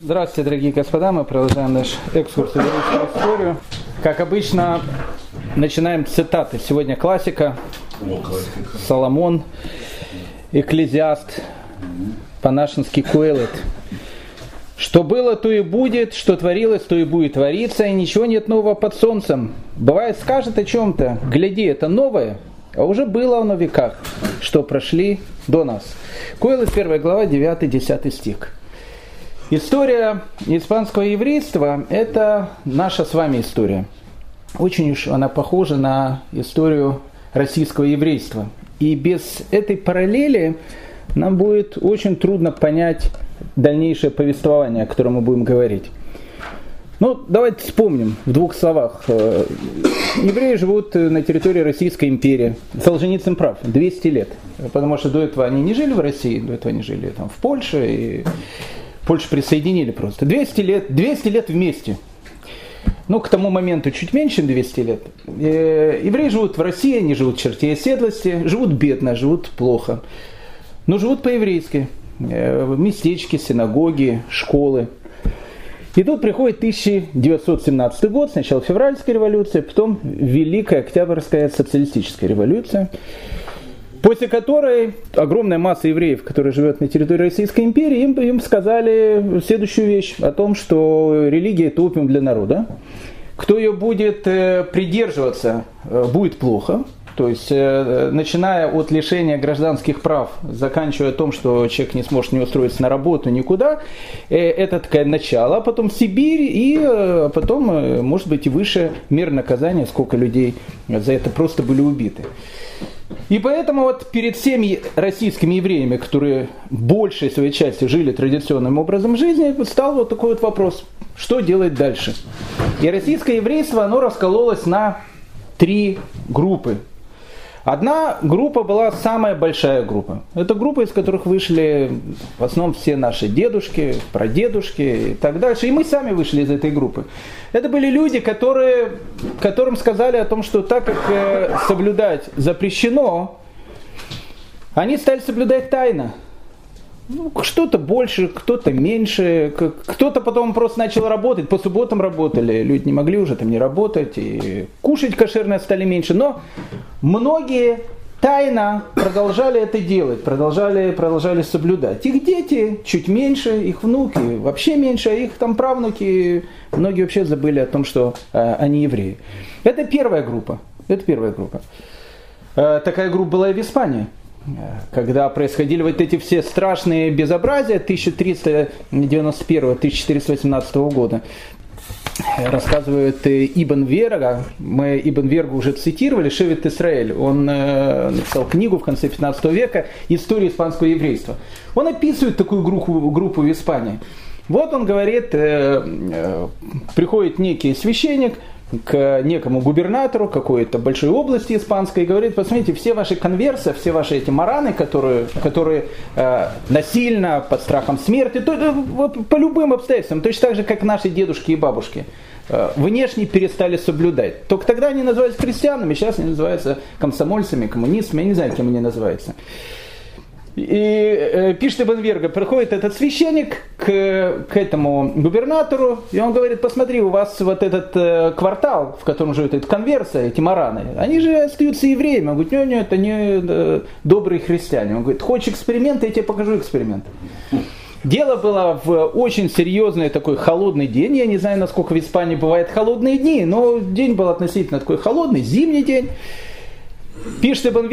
Здравствуйте, дорогие господа, мы продолжаем наш экскурс в еврейскую историю. Как обычно, начинаем цитаты. Сегодня классика. Соломон, Экклезиаст, по-нашенски Куэлет. Что было, то и будет, что творилось, то и будет твориться, и ничего нет нового под солнцем. Бывает, скажет о чем-то, гляди, это новое, а уже было оно в веках, что прошли до нас. Куэлет, 1 глава, 9-10 стих. История испанского еврейства – это наша с вами история. Очень уж она похожа на историю российского еврейства. И без этой параллели нам будет очень трудно понять дальнейшее повествование, о котором мы будем говорить. Ну, давайте вспомним в двух словах. Э, евреи живут на территории Российской империи. Солженицын прав, 200 лет. Потому что до этого они не жили в России, до этого они жили там, в Польше и Польшу присоединили просто. 200 лет, 200 лет вместе. Ну, к тому моменту чуть меньше, чем 200 лет. Э, евреи живут в России, они живут в черте оседлости, живут бедно, живут плохо. Но живут по-еврейски. Э, местечки, синагоги, школы. И тут приходит 1917 год, сначала февральская революция, потом Великая Октябрьская социалистическая революция. После которой огромная масса евреев, которая живет на территории Российской империи, им, им сказали следующую вещь о том, что религия это опиум для народа. Кто ее будет э, придерживаться, э, будет плохо. То есть, э, начиная от лишения гражданских прав, заканчивая том, что человек не сможет не устроиться на работу никуда, это такое начало, а потом Сибирь и потом, может быть, и выше мер наказания, сколько людей за это просто были убиты. И поэтому вот перед всеми российскими евреями, которые большей своей части жили традиционным образом жизни, стал вот такой вот вопрос, что делать дальше. И российское еврейство, оно раскололось на три группы. Одна группа была самая большая группа. Это группа, из которых вышли в основном все наши дедушки, прадедушки и так дальше. И мы сами вышли из этой группы. Это были люди, которые, которым сказали о том, что так как э, соблюдать запрещено, они стали соблюдать тайно. Ну, что-то больше, кто-то меньше, кто-то потом просто начал работать, по субботам работали, люди не могли уже там не работать, и кушать кошерное стали меньше, но многие тайно продолжали это делать, продолжали, продолжали соблюдать. Их дети чуть меньше, их внуки вообще меньше, а их там правнуки, многие вообще забыли о том, что э, они евреи. Это первая группа, это первая группа. Э, такая группа была и в Испании когда происходили вот эти все страшные безобразия 1391-1418 года. Рассказывает Ибн Верга, мы Ибн Вергу уже цитировали, Шевит Исраэль, он э, написал книгу в конце 15 века «История испанского еврейства». Он описывает такую группу, группу в Испании. Вот он говорит, э, э, приходит некий священник, к некому губернатору какой-то большой области испанской и говорит, посмотрите, все ваши конверсы, все ваши эти мараны, которые, которые э, насильно, под страхом смерти, то, э, вот, по любым обстоятельствам, точно так же, как наши дедушки и бабушки, э, внешне перестали соблюдать. Только тогда они назывались христианами, сейчас они называются комсомольцами, коммунистами, я не знаю, кем они называются. И э, пишет Ибн Верга, приходит этот священник к, к этому губернатору, и он говорит, посмотри, у вас вот этот э, квартал, в котором живет эта конверсия, эти мараны, они же остаются евреями. Он говорит, нет, нет, они э, добрые христиане. Он говорит, хочешь эксперимент, я тебе покажу эксперимент. Дело было в очень серьезный такой холодный день. Я не знаю, насколько в Испании бывают холодные дни, но день был относительно такой холодный, зимний день. Пишет Ибн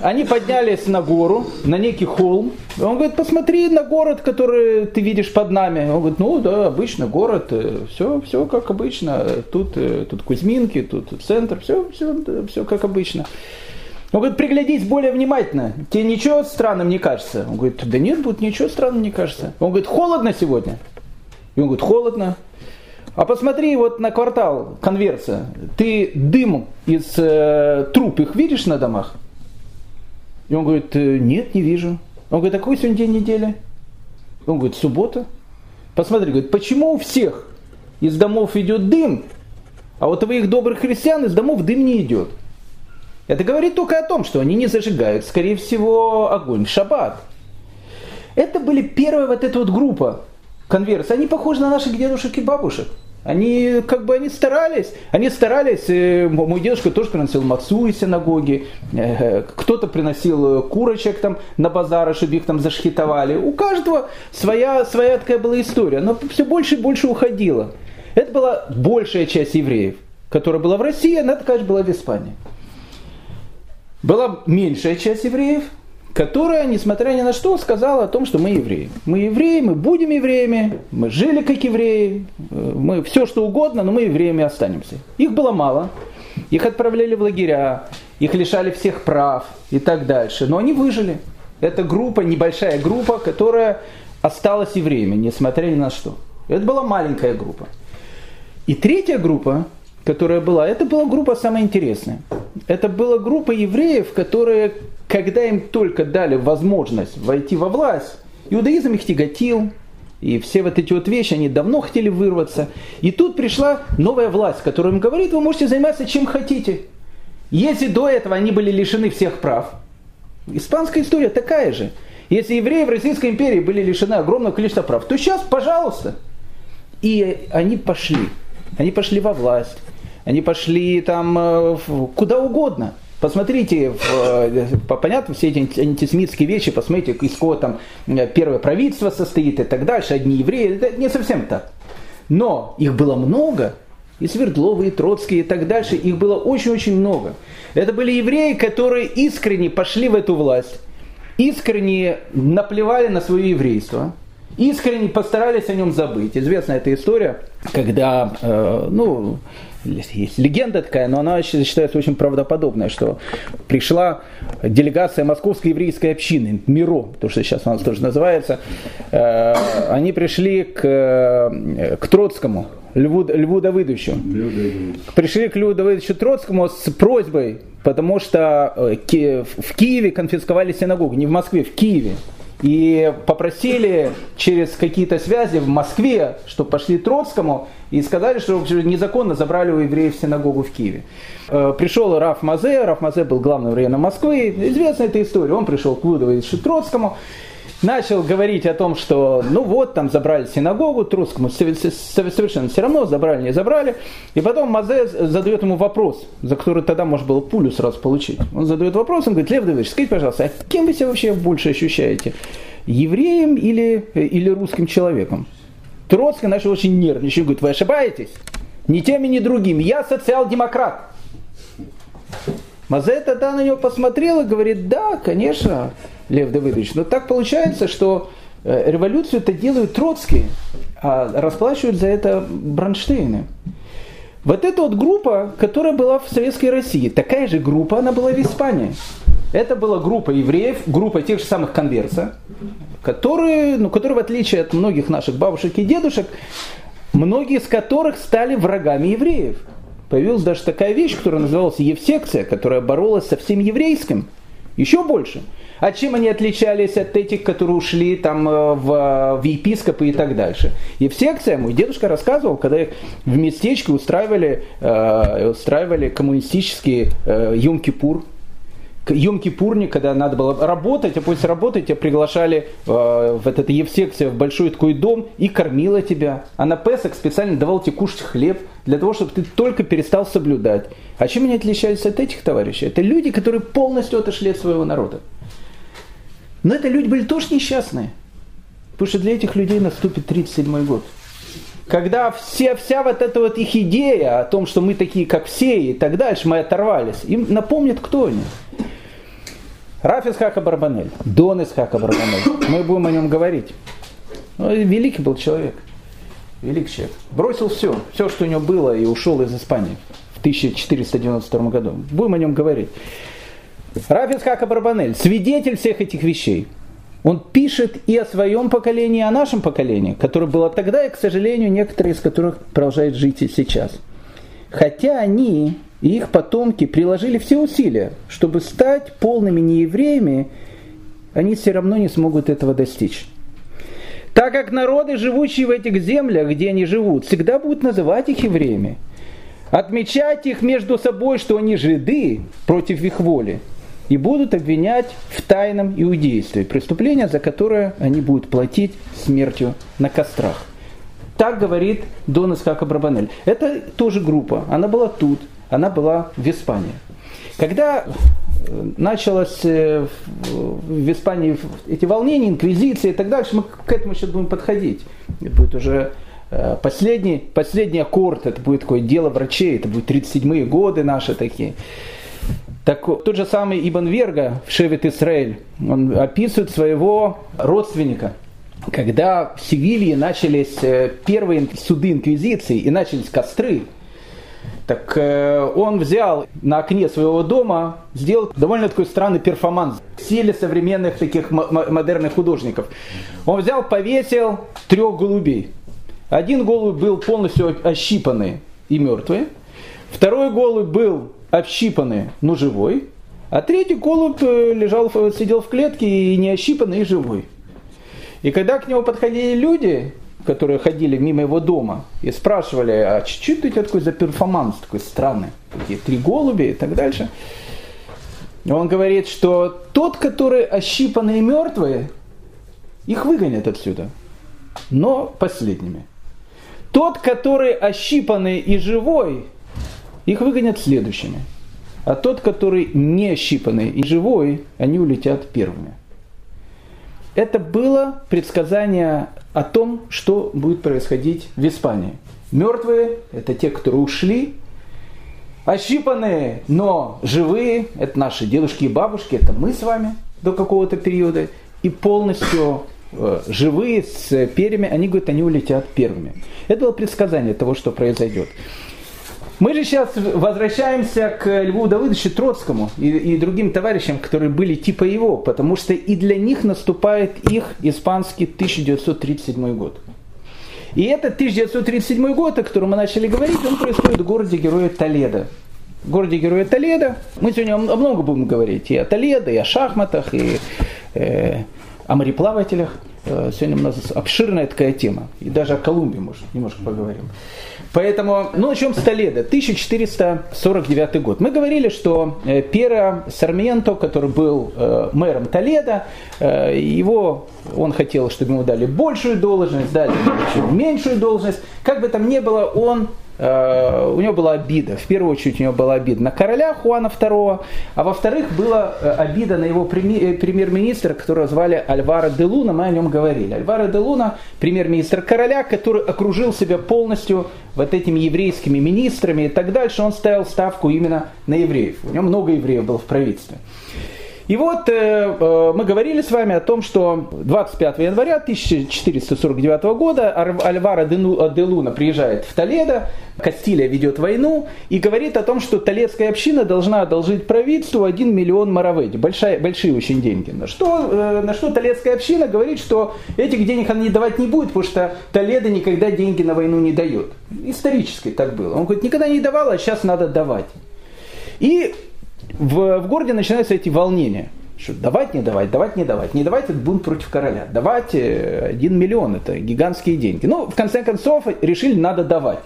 они поднялись на гору, на некий холм. Он говорит, посмотри на город, который ты видишь под нами. Он говорит, ну да, обычно город, все, э, все как обычно. Тут, э, тут Кузьминки, тут центр, все, все, все как обычно. Он говорит, приглядись более внимательно. Тебе ничего странным не кажется? Он говорит, да нет, будет ничего странным не кажется. Он говорит, холодно сегодня? И он говорит, холодно. А посмотри вот на квартал, конверсия. Ты дым из э, труб их видишь на домах? И он говорит, «Э, нет, не вижу. Он говорит, а какой сегодня день недели? Он говорит, суббота. Посмотри, говорит, почему у всех из домов идет дым, а вот у твоих добрых христиан из домов дым не идет? Это говорит только о том, что они не зажигают, скорее всего, огонь в шаббат. Это были первая вот эта вот группа, конверсии, они похожи на наших дедушек и бабушек. Они как бы они старались, они старались, э, мой дедушка тоже приносил мацу из синагоги, э, кто-то приносил курочек там на базары, чтобы их там зашхитовали. У каждого своя, своя такая была история, но все больше и больше уходило. Это была большая часть евреев, которая была в России, она такая же была в Испании. Была меньшая часть евреев, которая, несмотря ни на что, сказала о том, что мы евреи. Мы евреи, мы будем евреями, мы жили как евреи, мы все что угодно, но мы евреями останемся. Их было мало, их отправляли в лагеря, их лишали всех прав и так дальше, но они выжили. Это группа, небольшая группа, которая осталась евреями, несмотря ни на что. Это была маленькая группа. И третья группа, которая была, это была группа самая интересная. Это была группа евреев, которые, когда им только дали возможность войти во власть, иудаизм их тяготил, и все вот эти вот вещи, они давно хотели вырваться. И тут пришла новая власть, которая им говорит, вы можете заниматься чем хотите. Если до этого они были лишены всех прав, испанская история такая же. Если евреи в Российской империи были лишены огромного количества прав, то сейчас, пожалуйста. И они пошли. Они пошли во власть, они пошли там э, куда угодно. Посмотрите, э, понятно, все эти антисемитские вещи, посмотрите, из кого там э, первое правительство состоит и так дальше, одни евреи, это не совсем так. Но их было много, и Свердловы, и Троцкие, и так дальше, их было очень-очень много. Это были евреи, которые искренне пошли в эту власть, искренне наплевали на свое еврейство, искренне постарались о нем забыть. Известна эта история, когда, э, ну, есть легенда такая, но она считается очень правдоподобной, что пришла делегация Московской еврейской общины, МИРО, то, что сейчас у нас тоже называется, э, они пришли к, э, к Троцкому, Льву, Льву Давыдовичу. Пришли к Льву Давыдовичу Троцкому с просьбой, потому что э, в Киеве конфисковали синагогу, не в Москве, в Киеве и попросили через какие-то связи в Москве, чтобы пошли Троцкому, и сказали, что незаконно забрали у евреев синагогу в Киеве. Э, пришел Раф Мазе, Раф Мазе был главным районом Москвы, известна эта история, он пришел к Лудовичу Троцкому, начал говорить о том, что ну вот, там забрали синагогу, Трусскому совершенно все равно, забрали, не забрали. И потом Мазе задает ему вопрос, за который тогда можно было пулю сразу получить. Он задает вопрос, он говорит, Лев Давидович, скажите, пожалуйста, а кем вы себя вообще больше ощущаете? Евреем или, или русским человеком? Троцкий начал очень нервничать, говорит, вы ошибаетесь? Ни теми, ни другими. Я социал-демократ. Мазе тогда на него посмотрел и говорит, да, конечно, Лев Давыдович. Но так получается, что э, революцию это делают Троцкие, а расплачивают за это Бронштейны. Вот эта вот группа, которая была в Советской России, такая же группа, она была в Испании. Это была группа евреев, группа тех же самых конверса, которые, ну, которые в отличие от многих наших бабушек и дедушек, многие из которых стали врагами евреев. Появилась даже такая вещь, которая называлась Евсекция, которая боролась со всем еврейским. Еще больше. А чем они отличались от этих, которые ушли там э, в, в епископы и так дальше? Секции мой дедушка рассказывал, когда их в местечке устраивали, э, устраивали коммунистический э, Йом-Кипур, Йом-Кипурник, когда надо было работать, а после работы тебя приглашали э, в этот Евсекция, в большой такой дом и кормила тебя. А на Песок специально давал тебе кушать хлеб для того, чтобы ты только перестал соблюдать. А чем они отличались от этих товарищей? Это люди, которые полностью отошли от своего народа. Но это люди были тоже несчастные. Потому что для этих людей наступит 37 год. Когда все, вся вот эта вот их идея о том, что мы такие, как все, и так дальше, мы оторвались, им напомнят, кто они. Раф Исхака Барбанель, Дон Исхака Барбанель. Мы будем о нем говорить. Ну, великий был человек. Великий человек. Бросил все, все, что у него было, и ушел из Испании в 1492 году. Будем о нем говорить. Рафис Хака Барбанель, свидетель всех этих вещей. Он пишет и о своем поколении, и о нашем поколении, которое было тогда, и, к сожалению, некоторые из которых продолжают жить и сейчас. Хотя они и их потомки приложили все усилия, чтобы стать полными неевреями, они все равно не смогут этого достичь. Так как народы, живущие в этих землях, где они живут, всегда будут называть их евреями, отмечать их между собой, что они жиды против их воли – и будут обвинять в тайном иудействе, преступление, за которое они будут платить смертью на кострах. Так говорит Дон Исхака Брабанель. Это тоже группа, она была тут, она была в Испании. Когда э, началось э, в Испании эти волнения, инквизиции и так дальше, мы к этому сейчас будем подходить. Будет уже э, последний, последний аккорд, это будет такое дело врачей, это будет 37-е годы наши такие. Так тот же самый Ибн Верга в Шевет Исраэль, он описывает своего родственника, когда в Севилье начались первые суды инквизиции и начались костры, так э, он взял на окне своего дома, сделал довольно такой странный перформанс в стиле современных таких модерных художников. Он взял, повесил трех голубей. Один голубь был полностью ощипанный и мертвый. Второй голубь был общипанный, но живой. А третий голубь э, лежал, сидел в клетке и не ощипанный, и живой. И когда к нему подходили люди, которые ходили мимо его дома и спрашивали, а что тебя такой за перформанс такой странный, такие три голуби и так дальше. Он говорит, что тот, который ощипанный и мертвые, их выгонят отсюда, но последними. Тот, который ощипанный и живой, их выгонят следующими. А тот, который не ощипанный и живой, они улетят первыми. Это было предсказание о том, что будет происходить в Испании. Мертвые – это те, которые ушли, ощипанные, но живые – это наши дедушки и бабушки, это мы с вами до какого-то периода, и полностью э, живые с перьями, они говорят, они улетят первыми. Это было предсказание того, что произойдет. Мы же сейчас возвращаемся к Льву Давыдовичу Троцкому и, и другим товарищам, которые были типа его, потому что и для них наступает их испанский 1937 год. И этот 1937 год, о котором мы начали говорить, он происходит в городе Героя Толедо. В городе Героя Толедо. Мы сегодня о много будем говорить и о Толедо, и о шахматах, и э, о мореплавателях. Э, сегодня у нас обширная такая тема. И даже о Колумбии, может, немножко поговорим. Поэтому, ну, начнем с Толеда, 1449 год. Мы говорили, что э, Пера Сарменто, который был э, мэром Толеда, э, его, он хотел, чтобы ему дали большую должность, дали меньшую должность. Как бы там ни было, он у него была обида, в первую очередь у него была обида на короля Хуана II, а во-вторых была э, обида на его э, премьер-министра, которого звали Альваро де Луна, мы о нем говорили. Альваро де Луна, премьер-министр короля, который окружил себя полностью вот этими еврейскими министрами и так дальше, он ставил ставку именно на евреев. У него много евреев было в правительстве. И вот э, э мы говорили с вами о том, что 25 января 1449 года Альвара де Луна приезжает в Толедо, Кастилия ведет войну и говорит о том, что Толедская община должна одолжить правительству 1 миллион мараведи, большая, большие очень деньги. На что, э, на что Толедская община говорит, что этих денег она не давать не будет, потому что Толедо никогда деньги на войну не дает. Исторически так было. Он говорит, никогда не давал, а сейчас надо давать. И в, в городе начинаются эти волнения. Что давать, не давать, давать, не давать. Не давать это бунт против короля. Давать э, один миллион, это гигантские деньги. Ну, в конце концов, решили, надо давать.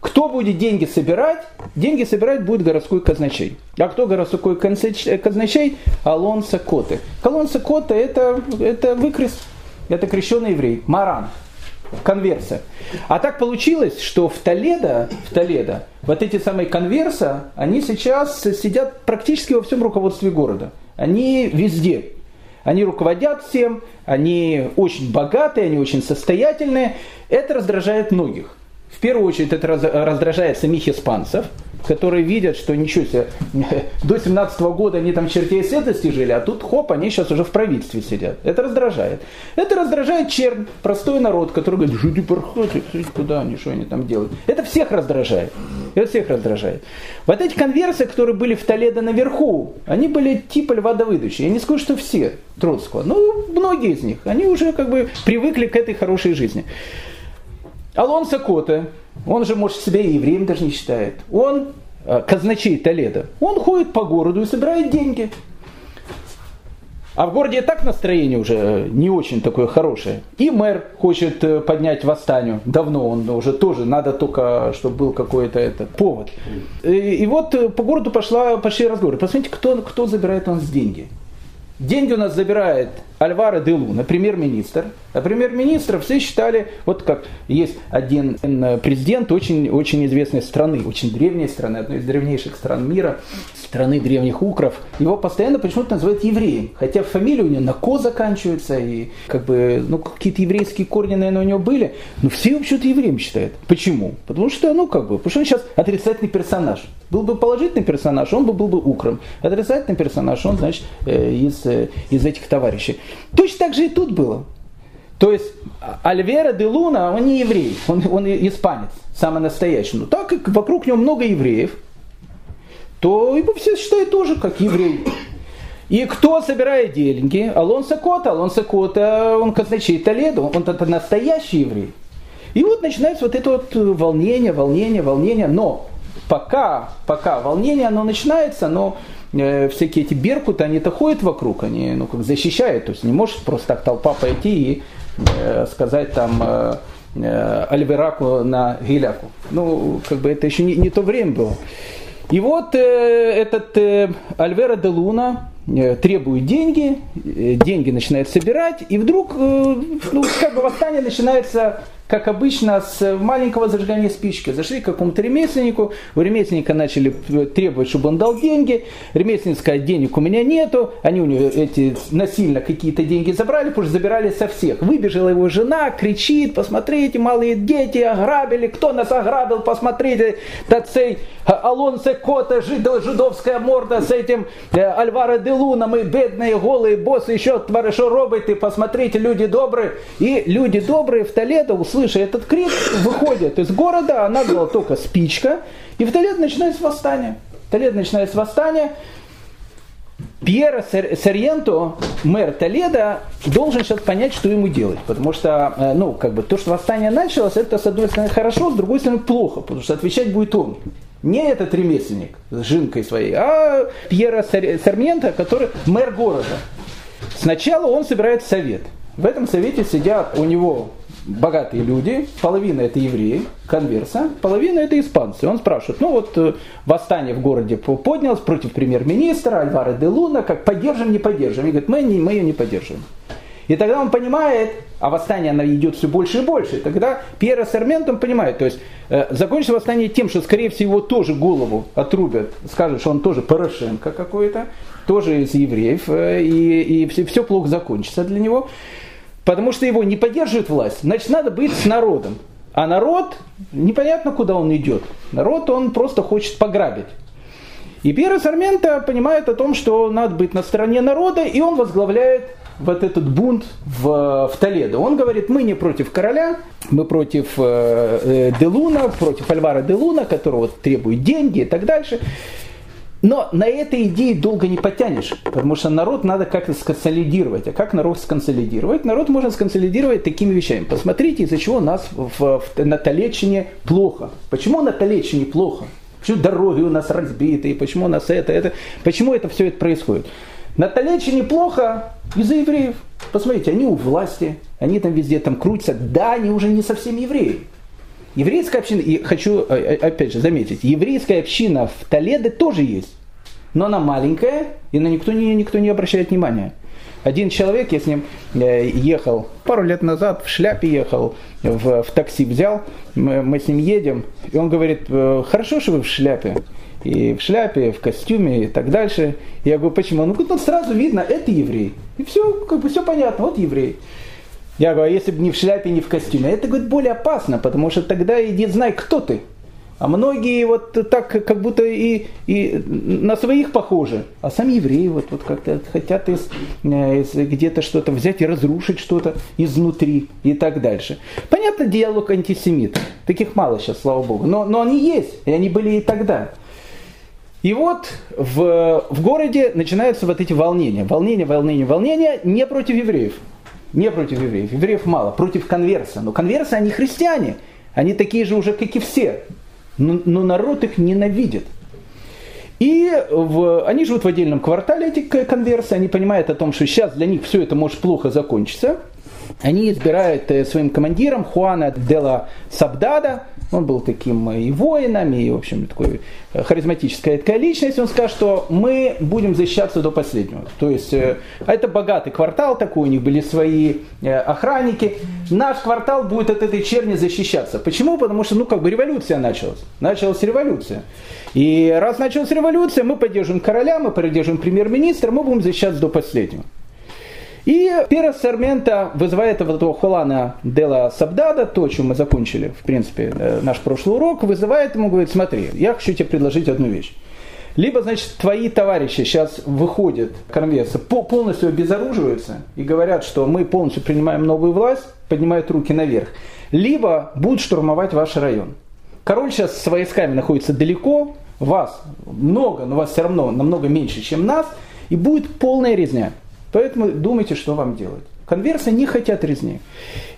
Кто будет деньги собирать? Деньги собирать будет городской казначей. А кто городской казначей? Алонсо Коты. Алонсо Коты это, это выкрест, это крещеный еврей, Маран конверсия. А так получилось, что в Толедо, в Толедо вот эти самые конверса, они сейчас сидят практически во всем руководстве города. Они везде. Они руководят всем, они очень богатые, они очень состоятельные. Это раздражает многих. В первую очередь это раздражает самих испанцев, которые видят, что ничего себе, до 17 года они там чертей светлости жили, а тут хоп, они сейчас уже в правительстве сидят. Это раздражает. Это раздражает чернь, простой народ, который говорит, жиди пархоти, куда они, что они там делают. Это всех раздражает. Это всех раздражает. Вот эти конверсы, которые были в Толедо наверху, они были типа Льва Давыдовича. Я не скажу, что все Троцкого, но многие из них, они уже как бы привыкли к этой хорошей жизни. Алонсо Коте, он же, может, себя и евреем даже не считает. Он э, казначей Толеда. Он ходит по городу и собирает деньги. А в городе так настроение уже не очень такое хорошее. И мэр хочет э, поднять восстание. Давно он уже тоже, надо только, чтобы был какой-то этот повод. И, и вот э, по городу пошла, пошли разговоры. Посмотрите, кто, кто забирает у нас деньги. Деньги у нас забирает Альваро де Луна, премьер-министр. А премьер-министра все считали, вот как есть один э, президент очень, очень известной страны, очень древней страны, одной из древнейших стран мира, страны древних укров. Его постоянно почему-то называют евреем. Хотя фамилия у него на Ко заканчивается, и как бы, ну, какие-то еврейские корни, наверное, у него были. Но все его почему-то евреем считают. Почему? Потому что, ну, как бы, потому что он сейчас отрицательный персонаж. Был бы положительный персонаж, он бы был бы укром. Отрицательный персонаж, он, значит, э, из, э, из этих товарищей. Точно так же и тут было. То есть Альвера де Луна, он не еврей, он, он испанец, самый настоящий. Но так как вокруг него много евреев, то его все считают тоже как еврей. И кто собирает деньги? Алонсо Кота. Алонсо Кота, он казначей Толедо, он это настоящий еврей. И вот начинается вот это вот волнение, волнение, волнение. Но пока, пока волнение оно начинается, но э, всякие эти беркуты, они-то ходят вокруг, они ну, как защищают. То есть не может просто так толпа пойти и э, сказать там э, э, Альбераку на Гиляку. Ну, как бы это еще не, не то время было. И вот э, этот э, Альвера де Луна э, требует деньги, э, деньги начинает собирать, и вдруг э, ну, как бы восстание начинается как обычно, с маленького зажигания спички. Зашли к какому-то ремесленнику, у ремесленника начали требовать, чтобы он дал деньги. Ремесленник сказал, денег у меня нету. Они у него эти насильно какие-то деньги забрали, потому что забирали со всех. Выбежала его жена, кричит, посмотрите, малые дети ограбили, кто нас ограбил, посмотрите, тацей Алонсе Кота, жидо, жидовская морда с этим э, Альваро де Луна, мы бедные, голые боссы, еще творешо роботы, посмотрите, люди добрые. И люди добрые в Толедо слыша этот крик, выходят из города, она была только спичка, и в Толедо начинается восстание. В Толедо начинается восстание, Пьера Сарьенто, мэр Толеда, должен сейчас понять, что ему делать. Потому что, э, ну, как бы, то, что восстание началось, это, с одной стороны, хорошо, с другой стороны, плохо, потому что отвечать будет он. Не этот ремесленник с жинкой своей, а Пьера Сарьенто, который мэр города. Сначала он собирает совет. В этом совете сидят у него богатые люди, половина это евреи, конверса, половина это испанцы. Он спрашивает, ну вот э, восстание в городе поднялось против премьер-министра Альвара де Луна, как поддержим, не поддержим. И говорит, мы, не, мы ее не поддерживаем. И тогда он понимает, а восстание оно идет все больше и больше. И тогда Пьера Сармент он понимает, то есть э, закончится восстание тем, что скорее всего тоже голову отрубят, скажут, что он тоже Порошенко какой-то, тоже из евреев, э, и, и все, все плохо закончится для него потому что его не поддерживает власть, значит надо быть с народом. А народ, непонятно куда он идет. Народ, он просто хочет пограбить. И Пьеро Сармента понимает о том, что надо быть на стороне народа, и он возглавляет вот этот бунт в, в Толедо. Он говорит, мы не против короля, мы против э, э Делуна, против Альвара Делуна, которого требует деньги и так дальше. Но на этой идее долго не потянешь, потому что народ надо как-то сконсолидировать. А как народ сконсолидировать? Народ можно сконсолидировать такими вещами. Посмотрите, из-за чего нас в, в, на Толечине плохо. Почему на Толечине плохо? Почему дороги у нас разбиты, почему у нас это, это, почему это все это происходит? На Толечине плохо из-за евреев. Посмотрите, они у власти, они там везде там крутятся. Да, они уже не совсем евреи. Еврейская община, и хочу э, э, опять же заметить, еврейская община в Толедо тоже есть, но она маленькая, и на никто не, никто не обращает внимания. Один человек, я с ним э, ехал пару лет назад, в шляпе ехал, в, в такси взял, мы, мы с ним едем, и он говорит, хорошо, что вы в шляпе, и в шляпе, в костюме и так дальше. Я говорю, почему? Он говорит, ну сразу видно, это еврей. И все, как бы все понятно, вот еврей. Я говорю, а если бы не в шляпе, не в костюме? Это, говорит, более опасно, потому что тогда иди знай, кто ты. А многие вот так, как будто и, и на своих похожи. А сами евреи вот, вот как-то хотят из, э, из где-то что-то взять и разрушить что-то изнутри и так дальше. Понятно, диалог антисемитов. Таких мало сейчас, слава богу. Но, но они есть, и они были и тогда. И вот в, в городе начинаются вот эти волнения. Волнения, волнения, волнения не против евреев не против евреев. Евреев мало, против конверса. Но конверсы, они христиане. Они такие же уже, как и все. Но, но народ их ненавидит. И в, они живут в отдельном квартале, эти конверсы, они понимают о том, что сейчас для них все это может плохо закончиться. Они избирают э, своим командиром Хуана Дела Сабдада, он был таким и воином, и, в общем, такой э, харизматическая такая личность. Он скажет, что мы будем защищаться до последнего. То есть, э, а это богатый квартал такой, у них были свои охранники. Наш квартал будет от этой черни защищаться. Почему? Потому что, ну, как бы революция началась. Началась революция. И раз началась революция, мы поддержим короля, мы поддержим премьер-министра, мы будем защищаться до последнего. И Пера Сармента вызывает этого Холана Дела Сабдада, то, чем мы закончили, в принципе, э, наш прошлый урок, вызывает ему, говорит, смотри, я хочу тебе предложить одну вещь. Либо, значит, твои товарищи сейчас выходят, конверсы, полностью обезоруживаются и говорят, что мы полностью принимаем новую власть, поднимают руки наверх. Либо будут штурмовать ваш район. Король сейчас с войсками находится далеко, вас много, но вас все равно намного меньше, чем нас, и будет полная резня. Поэтому думайте, что вам делать. Конверсы не хотят резни.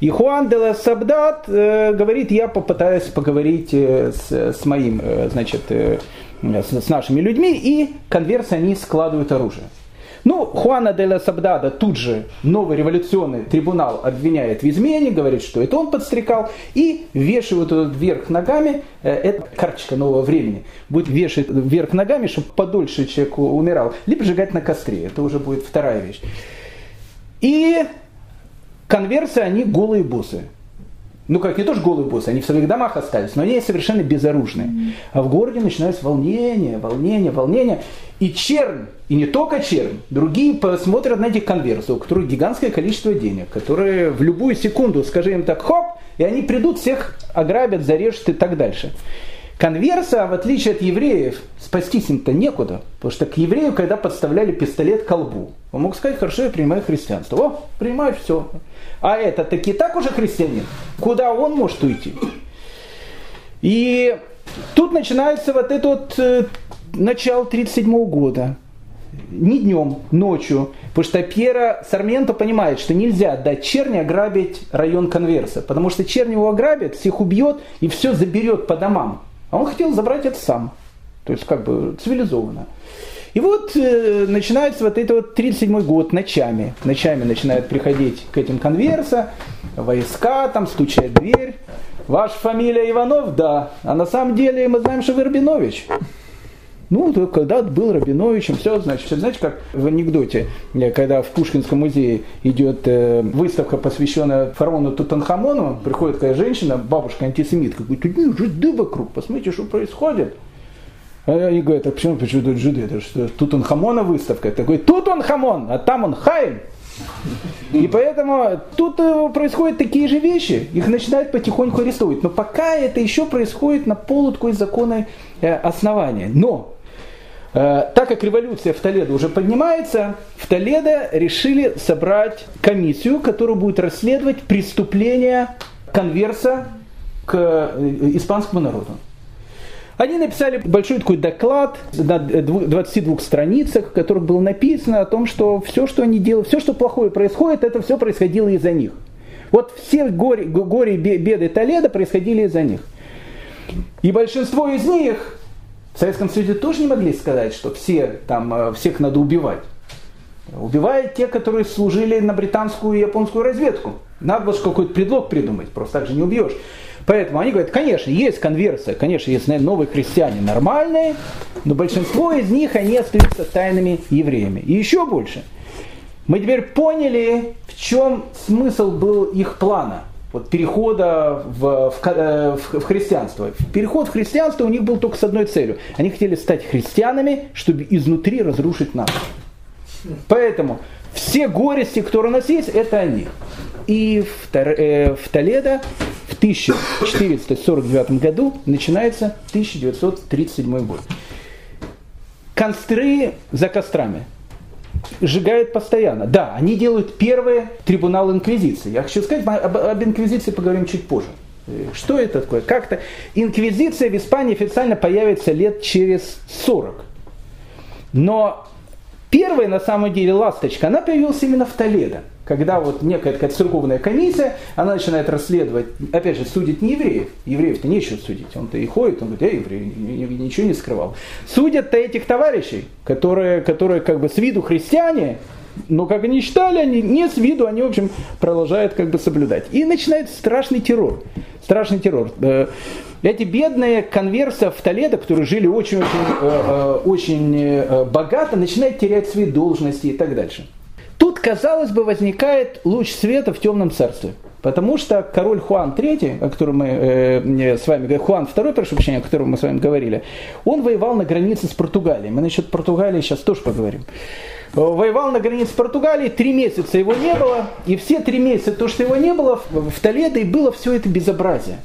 И Хуан де ла Сабдат э, говорит, я попытаюсь поговорить э, с, с моим, э, значит, с, с нашими людьми, и конверсы они складывают оружие. Ну, Хуана де ла Сабдада тут же новый революционный трибунал обвиняет в измене, говорит, что это он подстрекал, и вешают этот вверх ногами, э, это карточка нового времени, будет вешать вверх ногами, чтобы подольше человек умирал, либо сжигать на костре, это уже будет вторая вещь. И конверсы, они голые боссы ну как, не тоже голые боссы, они в своих домах остались, но они совершенно безоружные. А в городе начинается волнение, волнение, волнение. И чернь, и не только чернь, другие посмотрят на этих конверсов, у которых гигантское количество денег, которые в любую секунду, скажи им так, хоп, и они придут, всех ограбят, зарежут и так дальше. Конверса, в отличие от евреев, спастись им-то некуда, потому что к еврею, когда подставляли пистолет к колбу, он мог сказать, хорошо, я принимаю христианство. О, принимаю все. А это таки так уже христианин. Куда он может уйти? И тут начинается вот это вот э, начало 1937 года. Не днем, ночью. Потому что Пьера Сарменто понимает, что нельзя дать Черни ограбить район Конверса. Потому что Черни его ограбит, всех убьет и все заберет по домам. А он хотел забрать это сам. То есть как бы цивилизованно. И вот э, начинается вот этот вот 37 год ночами. Ночами начинают приходить к этим конверса, войска, там стучат дверь. Ваша фамилия Иванов? Да. А на самом деле мы знаем, что вы Рабинович. Ну, когда был Рабиновичем, все, значит, знаете, как в анекдоте, когда в Пушкинском музее идет э, выставка, посвященная фараону Тутанхамону, приходит такая женщина, бабушка-антисемитка, говорит, тут жиды вокруг, посмотрите, что происходит. Они говорят, а почему, почему тут жиды? Это что, Тутанхамона выставка? Такой, тут он хамон, а там он хайм. И поэтому тут э, происходят такие же вещи, их начинают потихоньку арестовывать. Но пока это еще происходит на полу такой законной э, основания. Но Э, так как революция в Толедо уже поднимается, в Толедо решили собрать комиссию, которая будет расследовать преступления конверса к испанскому народу. Они написали большой такой доклад на 22 страницах, в которых было написано о том, что все, что они делают, все, что плохое происходит, это все происходило из-за них. Вот все горе, горе беды Толеда происходили из-за них. И большинство из них в Советском Союзе тоже не могли сказать, что все, там, э, всех надо убивать. Убивают те, которые служили на британскую и японскую разведку. Надо было какой-то предлог придумать, просто так же не убьешь. Поэтому они говорят, конечно, есть конверсия, конечно, есть новые христиане нормальные, но большинство из них, они остаются тайными евреями. И еще больше. Мы теперь поняли, в чем смысл был их плана вот, перехода в, в, э, в, в христианство. Переход в христианство у них был только с одной целью. Они хотели стать христианами, чтобы изнутри разрушить нас. Поэтому все горести, которые у нас есть, это они. И в, э, в Толедо 1449 году начинается 1937 год. Констры за кострами – сжигают постоянно. Да, они делают первый трибунал инквизиции. Я хочу сказать, об, об инквизиции поговорим чуть позже. Что это такое? Как-то инквизиция в Испании официально появится лет через 40. Но первая, на самом деле, ласточка, она появилась именно в Толедо. Когда вот некая такая церковная комиссия, она начинает расследовать, опять же, судит не евреев, евреев-то нечего судить, он-то и ходит, он говорит, я еврей, ничего не скрывал. Судят-то этих товарищей, которые, которые как бы с виду христиане, но как они считали, они не с виду, они, в общем, продолжают как бы соблюдать. И начинается страшный террор. Страшный террор. Э, эти бедные конверсы в Толедо, которые жили очень-очень э, э, очень богато, начинают терять свои должности и так дальше. Казалось бы, возникает луч света в темном царстве. Потому что король Хуан III, о котором мы э, с вами говорили, Хуан II, прошу прощения, о котором мы с вами говорили, он воевал на границе с Португалией. Мы насчет Португалии сейчас тоже поговорим воевал на границе Португалии, три месяца его не было, и все три месяца, то, что его не было, в Толедо и было все это безобразие.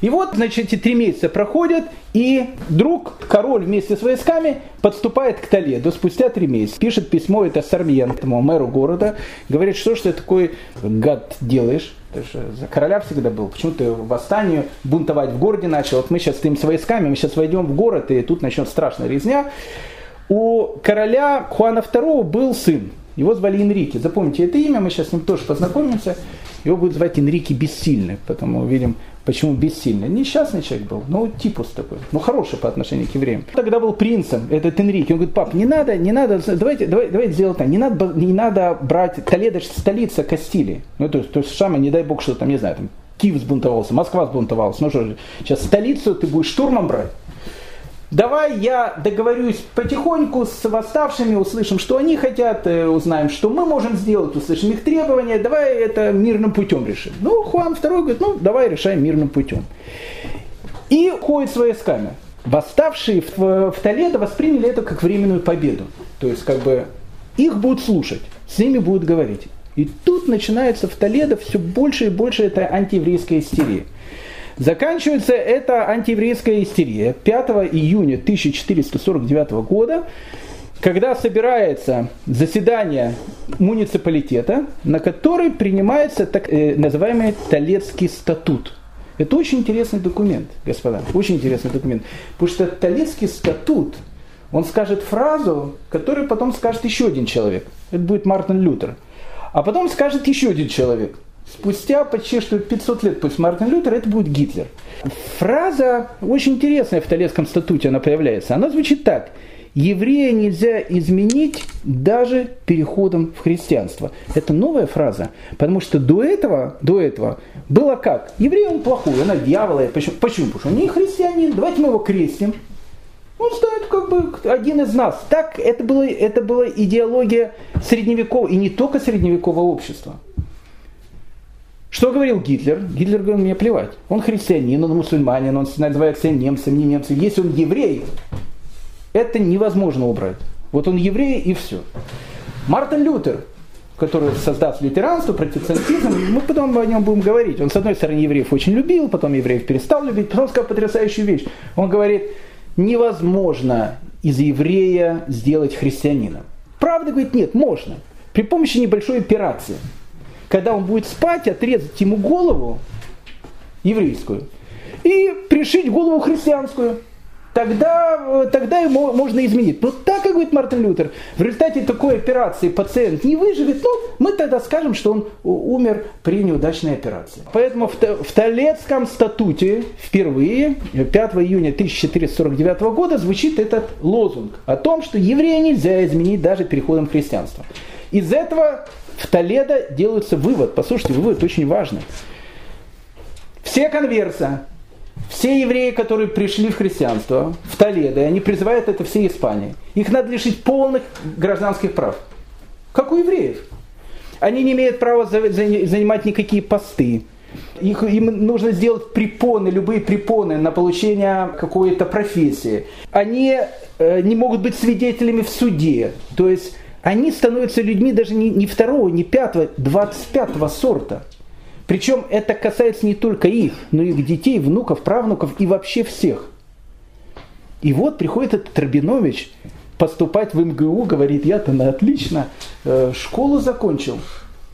И вот, значит, эти три месяца проходят, и вдруг король вместе с войсками подступает к Толедо спустя три месяца. Пишет письмо это Сармьентому, мэру города, говорит, что ж ты такой гад делаешь? Ты же за короля всегда был. Почему ты восстание бунтовать в городе начал? Вот мы сейчас стоим с войсками, мы сейчас войдем в город, и тут начнет страшная резня. У короля Хуана II был сын. Его звали Энрике. Запомните это имя, мы сейчас с ним тоже познакомимся. Его будут звать Энрике Бессильный, потому увидим, почему бессильный. Несчастный человек был, но типус такой, но хороший по отношению к евреям. Тогда был принцем этот Энрике. Он говорит, пап, не надо, не надо, давайте, давайте, давайте сделать так, не надо, не надо брать, Толедо столица Кастилии. Ну, то есть, то есть Шама, не дай бог, что там, не знаю, там, Киев сбунтовался, Москва сбунтовалась. Ну что, сейчас столицу ты будешь штурмом брать? Давай я договорюсь потихоньку с восставшими, услышим, что они хотят, э, узнаем, что мы можем сделать, услышим их требования, давай это мирным путем решим. Ну, Хуан II говорит, ну, давай решаем мирным путем. И ходит с войсками. Восставшие в, в Толедо восприняли это как временную победу. То есть, как бы, их будут слушать, с ними будут говорить. И тут начинается в Толедо все больше и больше эта антиеврейская истерия. Заканчивается эта антиеврейская истерия 5 июня 1449 года, когда собирается заседание муниципалитета, на которой принимается так э, называемый Толецкий статут. Это очень интересный документ, господа, очень интересный документ. Потому что Толецкий статут, он скажет фразу, которую потом скажет еще один человек. Это будет Мартин Лютер. А потом скажет еще один человек – Спустя почти что 500 лет после Мартина Лютера это будет Гитлер. Фраза очень интересная в Толецком статуте, она появляется. Она звучит так. Еврея нельзя изменить даже переходом в христианство. Это новая фраза, потому что до этого, до этого было как? Еврей он плохой, он дьявола. Почему? Почему? Потому что он не христианин, давайте мы его крестим. Он станет как бы один из нас. Так это, было, это была идеология средневекового, и не только средневекового общества. Что говорил Гитлер? Гитлер говорил, мне плевать. Он христианин, он мусульманин, он называет себя немцем, не немцем. Если он еврей, это невозможно убрать. Вот он еврей и все. Мартин Лютер, который создаст лютеранство, протестантизм, мы потом о нем будем говорить. Он, с одной стороны, евреев очень любил, потом евреев перестал любить, потом сказал потрясающую вещь. Он говорит, невозможно из еврея сделать христианина. Правда, говорит, нет, можно. При помощи небольшой операции – когда он будет спать, отрезать ему голову еврейскую и пришить голову христианскую. Тогда, тогда его можно изменить. Но так, как говорит Мартин Лютер, в результате такой операции пациент не выживет, ну, мы тогда скажем, что он умер при неудачной операции. Поэтому в, в Толецком статуте впервые, 5 июня 1449 года, звучит этот лозунг о том, что еврея нельзя изменить даже переходом в христианство. Из этого в Толедо делается вывод, послушайте, вывод очень важный. Все конверсы, все евреи, которые пришли в христианство, в Толедо, и они призывают это всей Испании, их надо лишить полных гражданских прав. Как у евреев. Они не имеют права занимать никакие посты. Их, им нужно сделать препоны, любые препоны на получение какой-то профессии. Они э, не могут быть свидетелями в суде. То есть они становятся людьми даже не, не второго, не пятого, двадцать пятого сорта. Причем это касается не только их, но и их детей, внуков, правнуков и вообще всех. И вот приходит этот Рабинович поступать в МГУ, говорит, я-то на отлично э, школу закончил.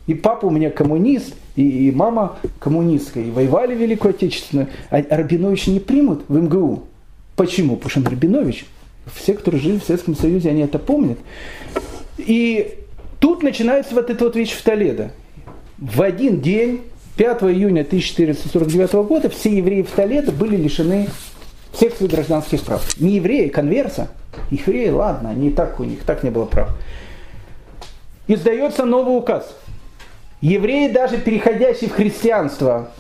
И папа у меня коммунист, и, и мама коммунистка, и воевали Великую Отечественную. А Рабиновича не примут в МГУ. Почему? Потому что Рабинович. Все, кто жили в Советском Союзе, они это помнят. И тут начинается вот эта вот вещь в Толедо. в один день, 5 июня 1449 года, все евреи в Толедо были лишены всех своих гражданских прав. Не евреи, конверса. Евреи, ладно, и так у них, так не было прав. Издается новый указ. Евреи, даже переходящие в христианство,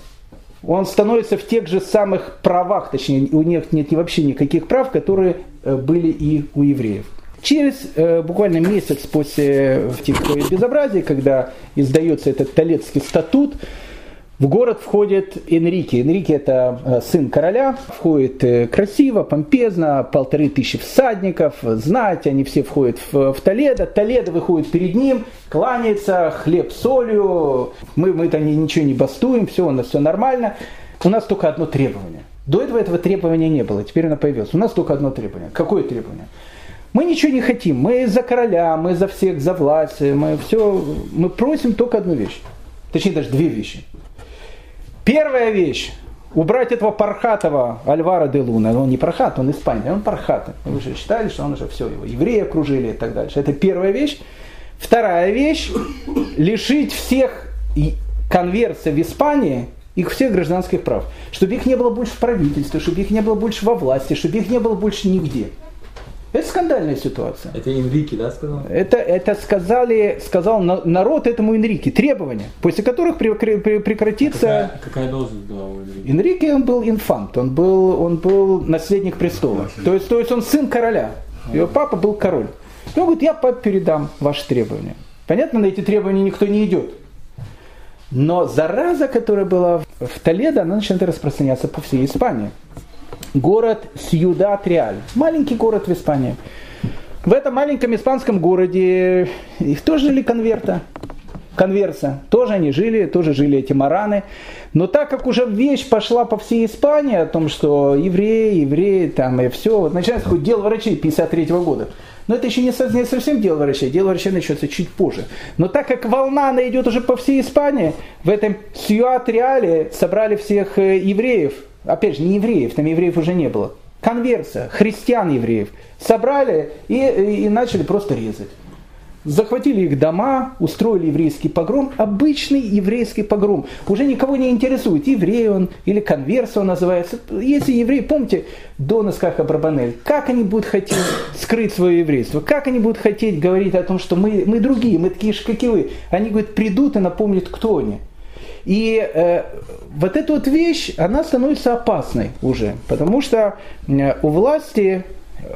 он становится в тех же самых правах, точнее, у них нет вообще никаких прав, которые э, были и у евреев. Через э, буквально месяц после этих безобразий, когда издается этот Толецкий статут, в город входит Энрике. Энрике это э, сын короля, входит э, красиво, помпезно, полторы тысячи всадников, знать, они все входят в, в Толедо. Толедо выходит перед ним, кланяется, хлеб солью, мы, мы там ничего не бастуем, все у нас все нормально. У нас только одно требование. До этого этого требования не было, теперь оно появилось. У нас только одно требование. Какое требование? Мы ничего не хотим, мы за короля, мы за всех, за власть, мы все, мы просим только одну вещь. Точнее, даже две вещи. Первая вещь. Убрать этого Пархатова Альвара де Луна. Он не Пархат, он испанец, он Пархат. Вы же считали, что он уже все, его евреи окружили и так дальше. Это первая вещь. Вторая вещь. Лишить всех конверсий в Испании их всех гражданских прав. Чтобы их не было больше в правительстве, чтобы их не было больше во власти, чтобы их не было больше нигде. Это скандальная ситуация. Это Энрике, да, сказал? Это, это сказали, сказал народ этому Энрике. Требования, после которых прекратится... А какая, какая должность была у Энрике? Энрике он был инфант, он был, он был наследник престола. То есть, то есть он сын короля. Его папа был король. И он говорит, я папе передам ваши требования. Понятно, на эти требования никто не идет. Но зараза, которая была в Толедо, она начинает распространяться по всей Испании город Сьюдат-Реаль. Маленький город в Испании. В этом маленьком испанском городе их тоже жили конверта. Конверса. Тоже они жили, тоже жили эти мараны. Но так как уже вещь пошла по всей Испании о том, что евреи, евреи, там и все, вот начинается хоть дело врачей 53 года. Но это еще не, совсем дело врачей, дело врачей начнется чуть позже. Но так как волна, она идет уже по всей Испании, в этом Сьюат-Реале собрали всех э, евреев, опять же, не евреев, там евреев уже не было, конверсия, христиан-евреев, собрали и, и начали просто резать. Захватили их дома, устроили еврейский погром, обычный еврейский погром. Уже никого не интересует, еврей он или конверсия он называется. Если еврей, помните, Донас как Абрабанель, как они будут хотеть скрыть свое еврейство, как они будут хотеть говорить о том, что мы, мы другие, мы такие же, как и вы. Они, говорят, придут и напомнят, кто они. И э, вот эта вот вещь, она становится опасной уже, потому что э, у власти,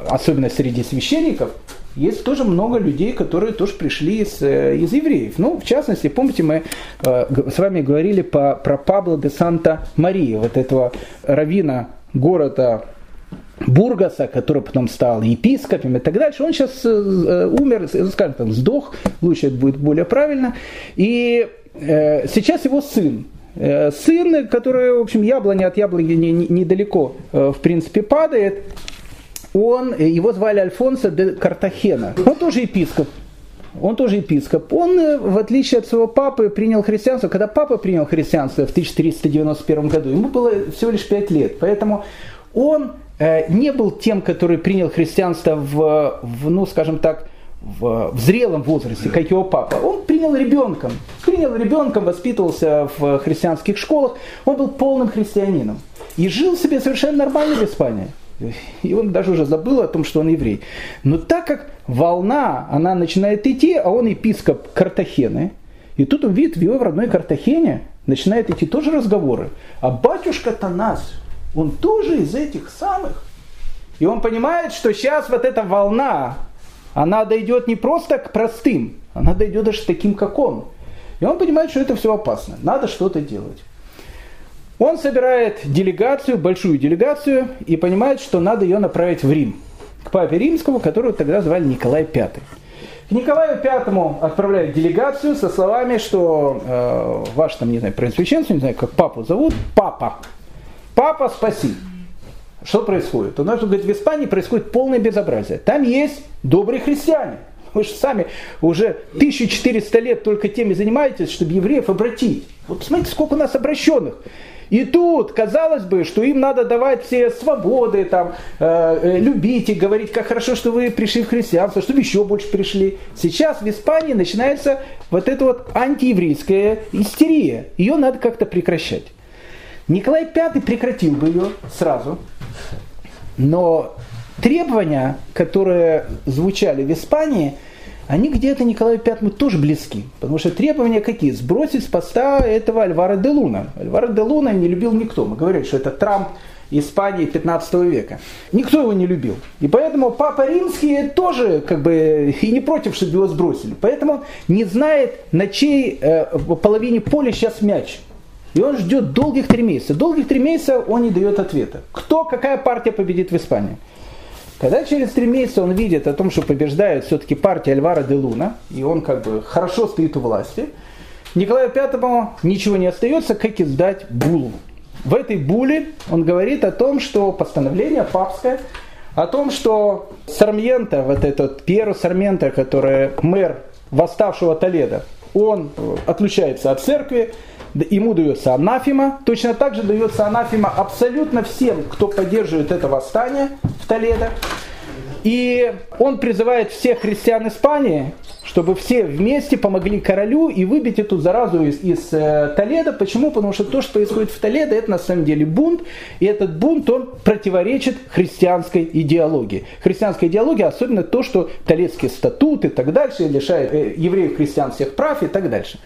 особенно среди священников, есть тоже много людей, которые тоже пришли из, э, из евреев. Ну, в частности, помните, мы э, с вами говорили по, про Пабло де Санта-Мария, вот этого равина города Бургаса, который потом стал епископом и так дальше, он сейчас э, умер, скажем так, сдох, лучше это будет более правильно. И Э, сейчас его сын, э, сын, который, в общем, яблони от яблони недалеко, э, в принципе, падает, он, его звали Альфонсо де Картахена. Он тоже епископ. Он тоже епископ. Он, в отличие от своего папы, принял христианство. Когда папа принял христианство в 1391 году, ему было всего лишь 5 лет. Поэтому он не был тем, который принял христианство в, в ну, скажем так, в, в зрелом возрасте, как его папа. Он принял ребенком, принял ребенком, воспитывался в христианских школах, он был полным христианином. И жил себе совершенно нормально в Испании. И он даже уже забыл о том, что он еврей. Но так как волна, она начинает идти, а он епископ Картахены, и тут он видит, в его родной Картахене начинают идти тоже разговоры. А батюшка Танас, он тоже из этих самых. И он понимает, что сейчас вот эта волна, она дойдет не просто к простым, она дойдет даже таким, как он. И он понимает, что это все опасно, надо что-то делать. Он собирает делегацию, большую делегацию, и понимает, что надо ее направить в Рим, к папе римскому, которого тогда звали Николай V. К Николаю Пятому отправляют делегацию со словами, что э, ваш там, не знаю, принцвященство, не знаю, как папу зовут, папа. Папа, спаси. Что происходит? У нас, говорит, в Испании происходит полное безобразие. Там есть добрые христиане. Вы же сами уже 1400 лет только теми занимаетесь, чтобы евреев обратить. Вот посмотрите, сколько у нас обращенных. И тут, казалось бы, что им надо давать все свободы, там, э, э, любить и говорить, как хорошо, что вы пришли в христианство, чтобы еще больше пришли. Сейчас в Испании начинается вот эта вот антиеврейская истерия. Ее надо как-то прекращать. Николай V прекратил бы ее сразу, но требования, которые звучали в Испании – они где-то Николаю Пятому тоже близки. Потому что требования какие? Сбросить с поста этого Альвара де Луна. Альвара де Луна не любил никто. Мы говорили, что это Трамп Испании 15 века. Никто его не любил. И поэтому Папа Римский тоже как бы и не против, чтобы его сбросили. Поэтому не знает, на чьей э, половине поля сейчас мяч. И он ждет долгих три месяца. Долгих три месяца он не дает ответа. Кто, какая партия победит в Испании? Когда через три месяца он видит о том, что побеждает все-таки партия Альвара де Луна, и он как бы хорошо стоит у власти, Николаю Пятому ничего не остается, как издать булу. В этой буле он говорит о том, что постановление папское, о том, что Сармьента, вот этот Пьеро Сармента, который мэр восставшего Толеда, он отлучается от церкви, ему дается анафима, точно так же дается анафима абсолютно всем, кто поддерживает это восстание в Толедо. И он призывает всех христиан Испании, чтобы все вместе помогли королю и выбить эту заразу из, из э, Толеда. Почему? Потому что то, что происходит в Толедо, это на самом деле бунт. И этот бунт, он противоречит христианской идеологии. Христианская идеология, особенно то, что Толедские статуты и так дальше, лишает э, евреев христиан всех прав и так дальше.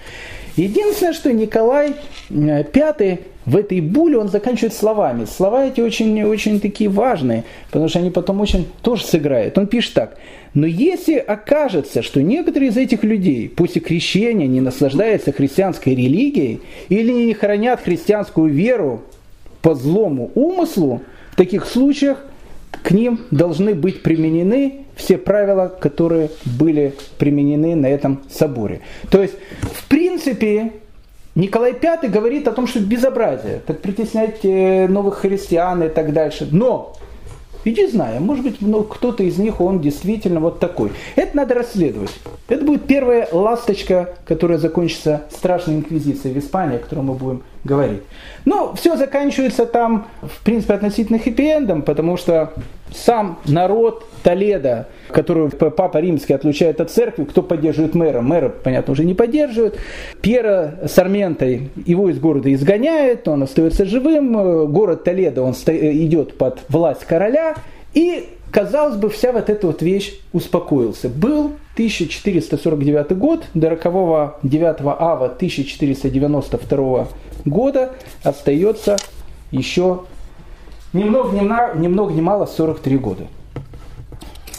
Единственное, что Николай V э, в этой буле он заканчивает словами. Слова эти очень, очень такие важные, потому что они потом очень тоже сыграют. Он пишет так. Но если окажется, что некоторые из этих людей после крещения не наслаждаются христианской религией или не хранят христианскую веру по злому умыслу, в таких случаях к ним должны быть применены все правила, которые были применены на этом соборе. То есть, в принципе, Николай V говорит о том, что безобразие, так притеснять э, новых христиан и так дальше. Но Иди знай, может быть, ну, кто-то из них, он действительно вот такой. Это надо расследовать. Это будет первая ласточка, которая закончится страшной инквизицией в Испании, о которой мы будем говорить. Но все заканчивается там, в принципе, относительно хэппи-эндом, потому что сам народ Толеда, который Папа Римский отлучает от церкви, кто поддерживает мэра? Мэра, понятно, уже не поддерживает. Пьера Сарментой его из города изгоняет, он остается живым. Город Толедо, он идет под власть короля. И, казалось бы, вся вот эта вот вещь успокоился. Был 1449 год, до рокового 9 ава 1492 года остается еще ни много ни, много ни мало 43 года.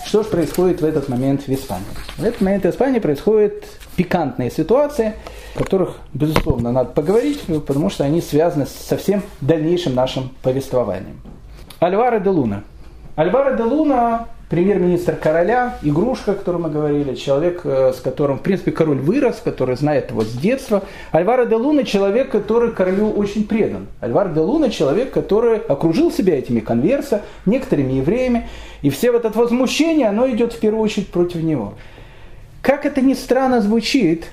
Что же происходит в этот момент в Испании? В этот момент в Испании происходят пикантные ситуации, о которых, безусловно, надо поговорить, потому что они связаны со всем дальнейшим нашим повествованием. Альваро де Луна. Альваро де Луна премьер-министр короля, игрушка, о которой мы говорили, человек, э, с которым, в принципе, король вырос, который знает его с детства. Альваро де Луна человек, который королю очень предан. Альваро де Луна человек, который окружил себя этими конверса, некоторыми евреями, и все вот это возмущение, оно идет в первую очередь против него. Как это ни странно звучит,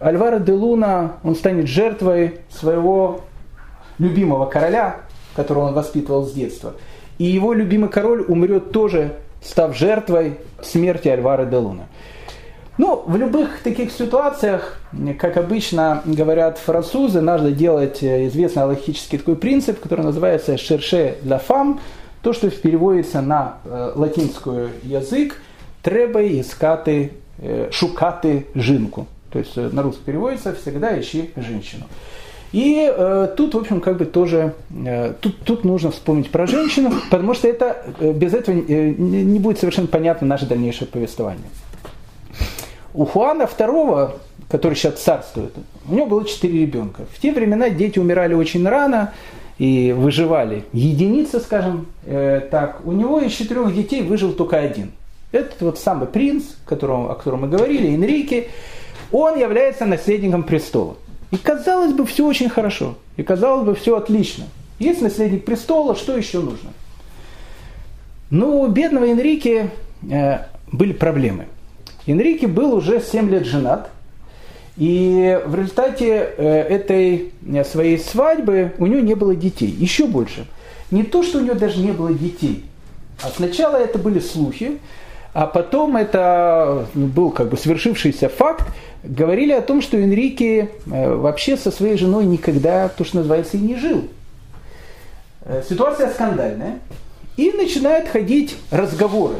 Альваро де Луна, он станет жертвой своего любимого короля, которого он воспитывал с детства. И его любимый король умрет тоже став жертвой смерти Альвара де Луна. Ну, в любых таких ситуациях, как обычно говорят французы, надо делать э, известный логический такой принцип, который называется «шерше для фам», то, что переводится на э, латинский язык «треба искати, э, шукати жинку». То есть э, на русский переводится «всегда ищи женщину». И э, тут, в общем, как бы тоже, э, тут, тут нужно вспомнить про женщину, потому что это, э, без этого э, не будет совершенно понятно наше дальнейшее повествование. У Хуана II, который сейчас царствует, у него было четыре ребенка. В те времена дети умирали очень рано и выживали единицы, скажем э, так. У него из четырех детей выжил только один. Этот вот самый принц, которого, о котором мы говорили, Энрике, он является наследником престола. И казалось бы, все очень хорошо. И казалось бы, все отлично. Есть наследник престола, что еще нужно? Но у бедного Энрике э, были проблемы. Энрике был уже 7 лет женат. И в результате этой своей свадьбы у нее не было детей. Еще больше. Не то, что у нее даже не было детей, а сначала это были слухи, а потом это был как бы свершившийся факт, говорили о том, что Энрике вообще со своей женой никогда, то, что называется, и не жил. Ситуация скандальная. И начинают ходить разговоры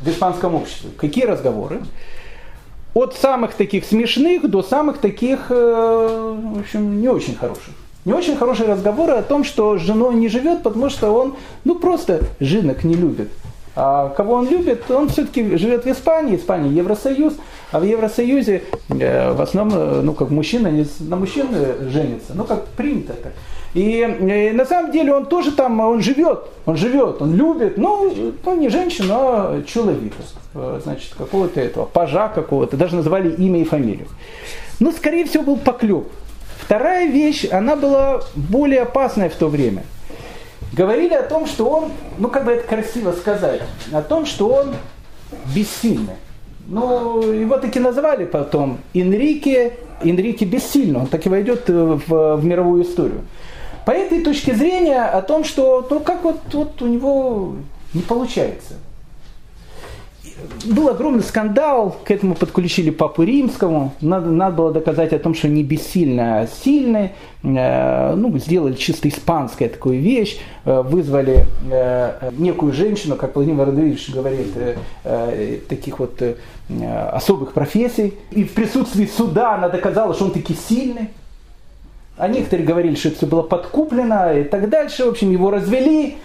в испанском обществе. Какие разговоры? От самых таких смешных до самых таких, э, в общем, не очень хороших. Не очень хорошие разговоры о том, что с женой не живет, потому что он, ну, просто женок не любит. А кого он любит, он все-таки живет в Испании, Испания Евросоюз, а в Евросоюзе э, в основном, э, ну, как мужчина на мужчин женится, ну, как принято так. И, и на самом деле он тоже там, он живет, он живет, он любит, ну, ну не женщину, а человека, значит, какого-то этого, пажа какого-то, даже называли имя и фамилию. Ну, скорее всего, был поклеп. Вторая вещь, она была более опасная в то время. Говорили о том, что он, ну как бы это красиво сказать, о том, что он бессильный. Ну, его таки называли потом Энрике, Энрике бессильный, он так и войдет в, в мировую историю. По этой точке зрения о том, что ну как вот, вот у него не получается. Был огромный скандал, к этому подключили Папу Римскому. Надо, надо было доказать о том, что не бессильно, а сильный. Э, ну, сделали чисто испанская такую вещь. Э, вызвали э, некую женщину, как Владимир Радович говорит, э, э, таких вот э, особых профессий. И в присутствии суда она доказала, что он таки сильный. А некоторые говорили, что это все было подкуплено и так дальше. В общем, его развели,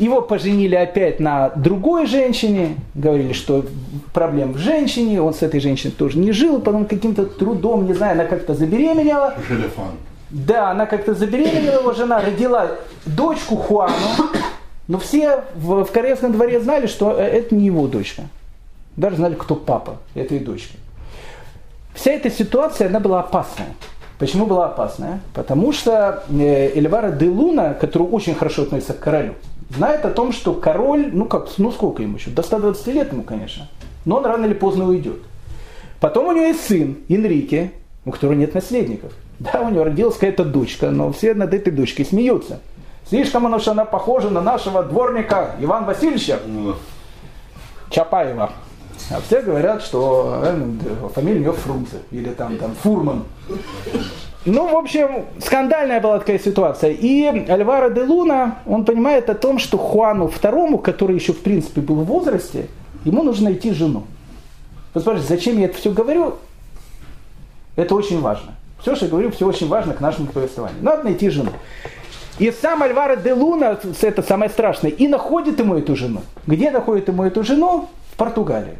его поженили опять на другой женщине. Говорили, что проблем в женщине, он с этой женщиной тоже не жил, потом каким-то трудом, не знаю, она как-то забеременела. Желефан. Да, она как-то забеременела, его жена родила дочку Хуану. Но все в, в королевском дворе знали, что это не его дочка. Даже знали, кто папа этой дочки. Вся эта ситуация, она была опасная. Почему была опасная? Потому что э, Эльвара де Луна, который очень хорошо относится к королю, знает о том, что король, ну как, ну сколько ему еще, до 120 лет ему, конечно, но он рано или поздно уйдет. Потом у него есть сын, Инрике, у которого нет наследников. Да, у него родилась какая-то дочка, но все над этой дочкой смеются. Слишком она, что она похожа на нашего дворника Ивана Васильевича ну Чапаева. А все говорят, что э, фамилия у него Фрунзе или там, там Фурман. Ну, в общем, скандальная была такая ситуация. И Альваро де Луна, он понимает о том, что Хуану II, который еще, в принципе, был в возрасте, ему нужно найти жену. Посмотрите, зачем я это все говорю? Это очень важно. Все, что я говорю, все очень важно к нашему повествованию. Надо найти жену. И сам Альваро де Луна, это самое страшное, и находит ему эту жену. Где находит ему эту жену? В Португалии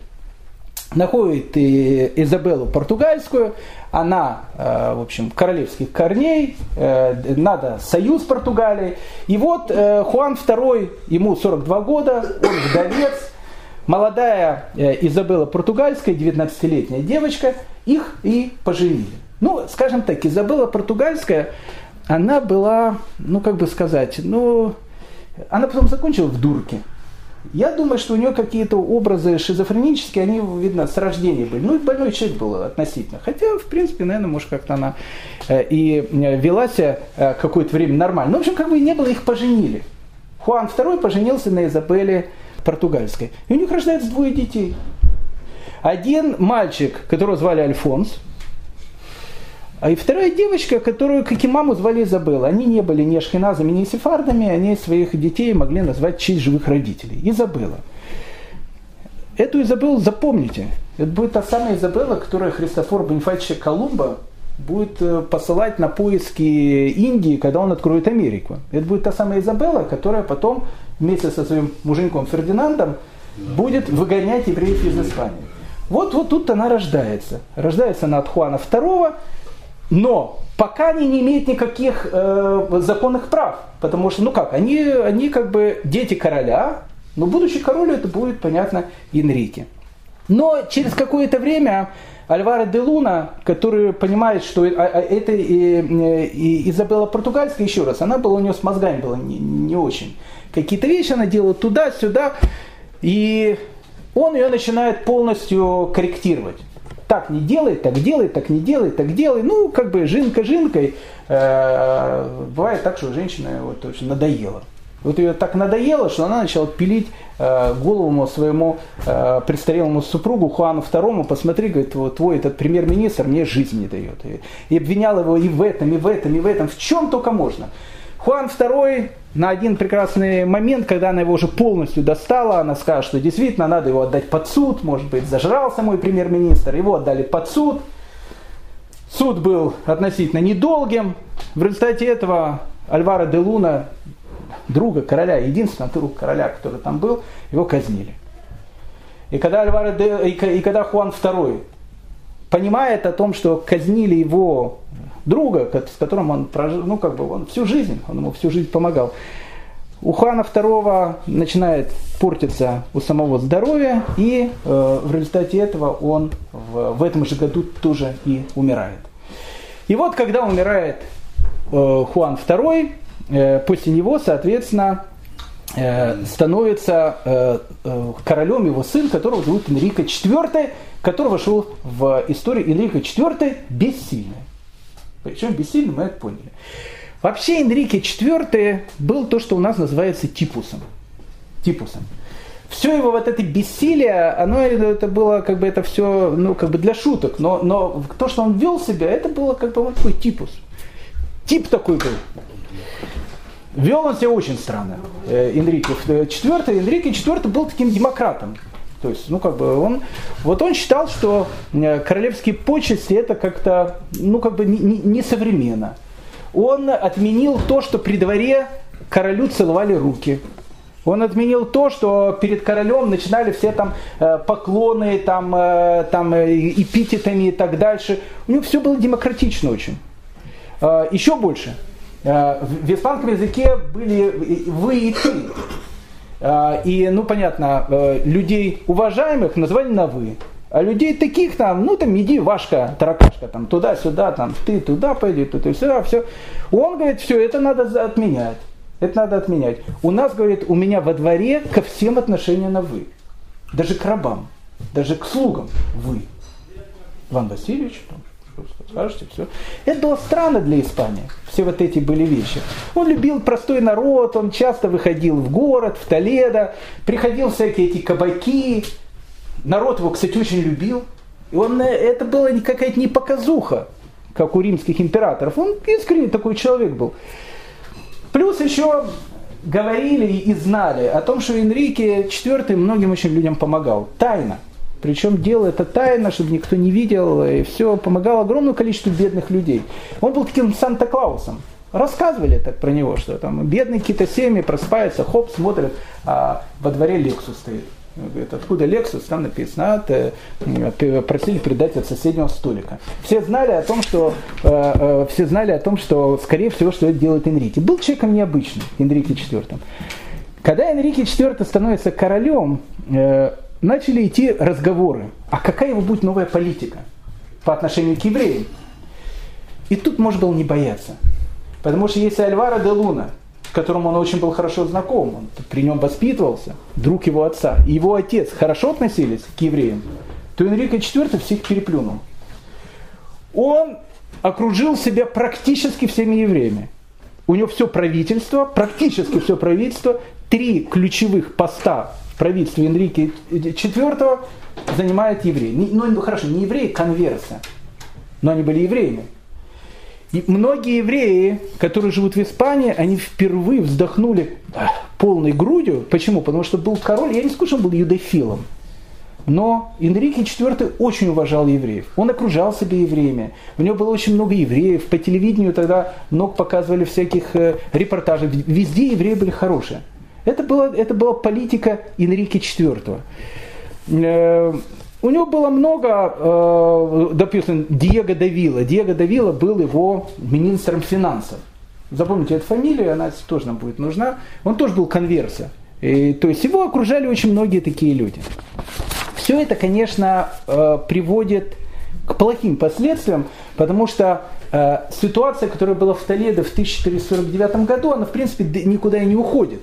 находит Изабеллу португальскую, она, э, в общем, королевских корней, э, надо союз Португалии. И вот э, Хуан II, ему 42 года, он вдовец, молодая Изабелла португальская, 19-летняя девочка, их и поженили. Ну, скажем так, Изабелла португальская, она была, ну, как бы сказать, ну, она потом закончила в дурке. Я думаю, что у нее какие-то образы шизофренические, они, видно, с рождения были. Ну, и больной человек был относительно. Хотя, в принципе, наверное, может, как-то она э, и э, вела себя э, какое-то время нормально. Ну, в общем, как бы не было, их поженили. Хуан II поженился на Изабелле португальской. И у них рождается двое детей. Один мальчик, которого звали Альфонс – а и вторая девочка, которую, как и маму, звали Изабелла. Они не были ни ашкеназами, ни сефардами, они своих детей могли назвать честь живых родителей. Изабелла. Эту Изабеллу запомните. Это будет та самая Изабелла, которая Христофор Бонифатьевич Колумба будет э, посылать на поиски Индии, когда он откроет Америку. Это будет та самая Изабелла, которая потом вместе со своим муженьком Фердинандом будет выгонять евреев из Испании. Вот, вот тут она рождается. Рождается она от Хуана II, но пока они не имеют никаких э, законных прав, потому что, ну как, они, они как бы дети короля, но будущий король это будет, понятно, Энрике. Но через какое-то время Альваро де Луна, который понимает, что а, а, это и, и Изабелла Португальская, еще раз, она была у нее с мозгами была не, не очень. Какие-то вещи она делала туда-сюда, и он ее начинает полностью корректировать. Так не делай, так делай, так не делай, так делай. Ну, как бы жинка жинкой. Э, бывает так, что женщина вот очень надоела. Вот ее так надоело, что она начала пилить э, голову своему э, престарелому супругу Хуану II. Посмотри, говорит, вот твой этот премьер-министр мне жизнь не дает. И, и обвинял его и в этом, и в этом, и в этом, в чем только можно. Хуан II на один прекрасный момент, когда она его уже полностью достала, она скажет, что действительно надо его отдать под суд, может быть, зажрался мой премьер-министр, его отдали под суд. Суд был относительно недолгим. В результате этого Альвара де Луна друга короля, единственного друга короля, который там был, его казнили. И когда, Альваро де, и, и когда Хуан II понимает о том, что казнили его друга, с которым он прожил, ну как бы он всю жизнь, он ему всю жизнь помогал, у Хуана II начинает портиться у самого здоровья, и э, в результате этого он в, в этом же году тоже и умирает. И вот когда умирает э, Хуан II, Э, после него, соответственно, э, становится э, королем его сын, которого зовут Энрико IV, который вошел в историю Энрико IV бессильный. Причем бессильный, мы это поняли. Вообще Энрике IV был то, что у нас называется типусом. Типусом. Все его вот это бессилие, оно это было как бы это все, ну как бы для шуток, но, но то, что он вел себя, это было как бы вот такой типус. Тип такой был. Вел он себя очень странно, э, Энрике IV. Энрике IV был таким демократом. То есть, ну, как бы он, вот он считал, что э, королевские почести это как-то, ну, как бы несовременно. Не, не он отменил то, что при дворе королю целовали руки. Он отменил то, что перед королем начинали все там э, поклоны, там, там эпитетами и так дальше. У него все было демократично очень. Еще больше. Э, в испанском языке были вы и ты. Э, и, ну, понятно, э, людей уважаемых называли на вы. А людей таких там, ну там иди, Вашка, таракашка, там туда-сюда, там ты туда пойди, тут и все, все. Он говорит, все, это надо отменять. Это надо отменять. У нас, говорит, у меня во дворе ко всем отношения на вы. Даже к рабам, даже к слугам вы. Иван Васильевич, там, скажете, все. Это было странно для Испании. Все вот эти были вещи. Он любил простой народ, он часто выходил в город, в Толедо, приходил всякие эти кабаки. Народ его, кстати, очень любил. И он, э, это была какая-то не показуха, как у римских императоров. Он искренне такой человек был. Плюс еще говорили и знали о том, что Энрике IV многим очень людям помогал. Тайно. Причем делал это тайно, чтобы никто не видел, и все, помогал огромному количеству бедных людей. Он был таким Санта-Клаусом. Рассказывали так про него, что там бедные какие-то семьи просыпаются, хоп, смотрят, а во дворе Лексус стоит. Говорит, откуда Лексус? Там написано, а, ты, просили передать от соседнего столика. Все знали о том, что, э, э, все знали о том, что, скорее всего, что это делает Энрике. Был человеком необычным, Энрике IV. Когда Энрике IV становится королем, э, начали идти разговоры, а какая его будет новая политика по отношению к евреям. И тут можно было не бояться. Потому что если Альвара де Луна, с которым он очень был хорошо знаком, он при нем воспитывался, друг его отца, и его отец хорошо относились к евреям, то Энрико IV всех переплюнул. Он окружил себя практически всеми евреями. У него все правительство, практически все правительство, три ключевых поста правительстве Энрике IV занимают евреи. Ну, хорошо, не евреи, конверсы, но они были евреями. И многие евреи, которые живут в Испании, они впервые вздохнули полной грудью. Почему? Потому что был король, я не скажу, он был юдофилом. Но Энрике IV очень уважал евреев. Он окружал себя евреями. У него было очень много евреев. По телевидению тогда много показывали всяких э, репортажей. Везде евреи были хорошие. Это была, это была политика Энрике IV. Э, у него было много, э, допустим, Диего Давила. Диего Давила был его министром финансов. Запомните эту фамилию, она тоже нам будет нужна. Он тоже был конверсия. И, то есть его окружали очень многие такие люди. Все это, конечно, э, приводит к плохим последствиям, потому что ситуация, которая была в Толедо в 1449 году, она, в принципе, никуда и не уходит.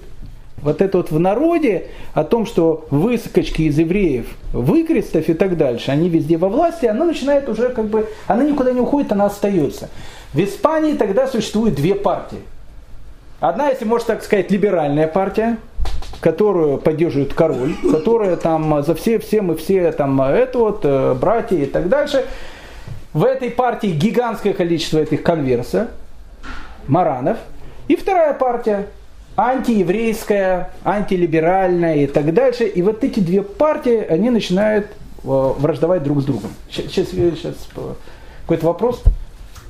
Вот это вот в народе, о том, что выскочки из евреев, выкрестов и так дальше, они везде во власти, она начинает уже как бы, она никуда не уходит, она остается. В Испании тогда существует две партии. Одна, если можно так сказать, либеральная партия, которую поддерживает король, которая там за все, все мы все там это вот, э, братья и так дальше. В этой партии гигантское количество этих конверсов, маранов. И вторая партия, антиеврейская, антилиберальная и так дальше. И вот эти две партии, они начинают э, враждовать друг с другом. Сейчас, сейчас какой-то вопрос?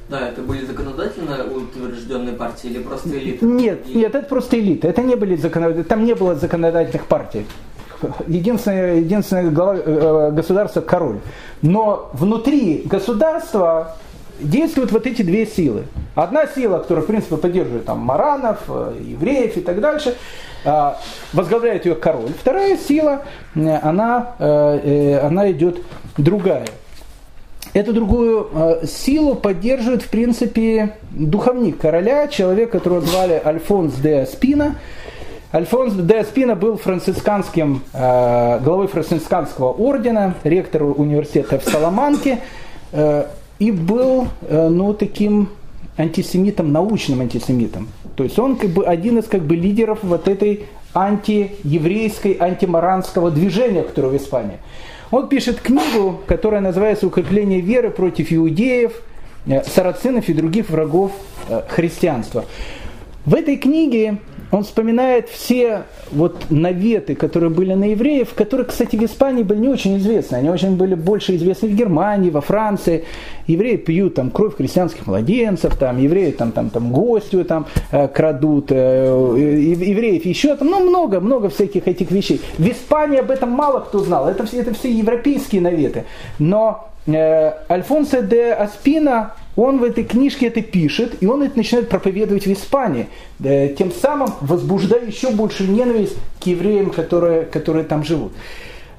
Да, это были законодательно утвержденные партии или просто элиты? Нет, нет, это просто элита. Это не были законодательные, там не было законодательных партий. Единственное, единственное глава э, государства король. Но внутри государства действуют вот эти две силы. Одна сила, которая, в принципе, поддерживает там маранов, э, евреев и так дальше, э, возглавляет ее король. Вторая сила, она, она идет другая. Эту другую э, силу поддерживает, в принципе, духовник короля, человек, которого звали Альфонс де Спина. Альфонс де Спина был францисканским, э, главой францисканского ордена, ректор университета в Саламанке э, и был, э, ну, таким антисемитом, научным антисемитом. То есть он как бы один из как бы лидеров вот этой антиеврейской, антимаранского движения, которое в Испании. Он пишет книгу, которая называется «Укрепление веры против иудеев, э, сарацинов и других врагов э, христианства». В этой книге он вспоминает все вот наветы, которые были на евреев, которые, кстати, в Испании были не очень известны. Они очень были больше известны в Германии, во Франции. Евреи пьют там кровь христианских младенцев, там евреи там, там, там гостью там э, крадут, э, евреев еще там, ну много, много всяких этих вещей. В Испании об этом мало кто знал. Это все, это все европейские наветы. Но э, Альфонсо де Аспина он в этой книжке это пишет, и он это начинает проповедовать в Испании, тем самым возбуждая еще больше ненависть к евреям, которые, которые там живут.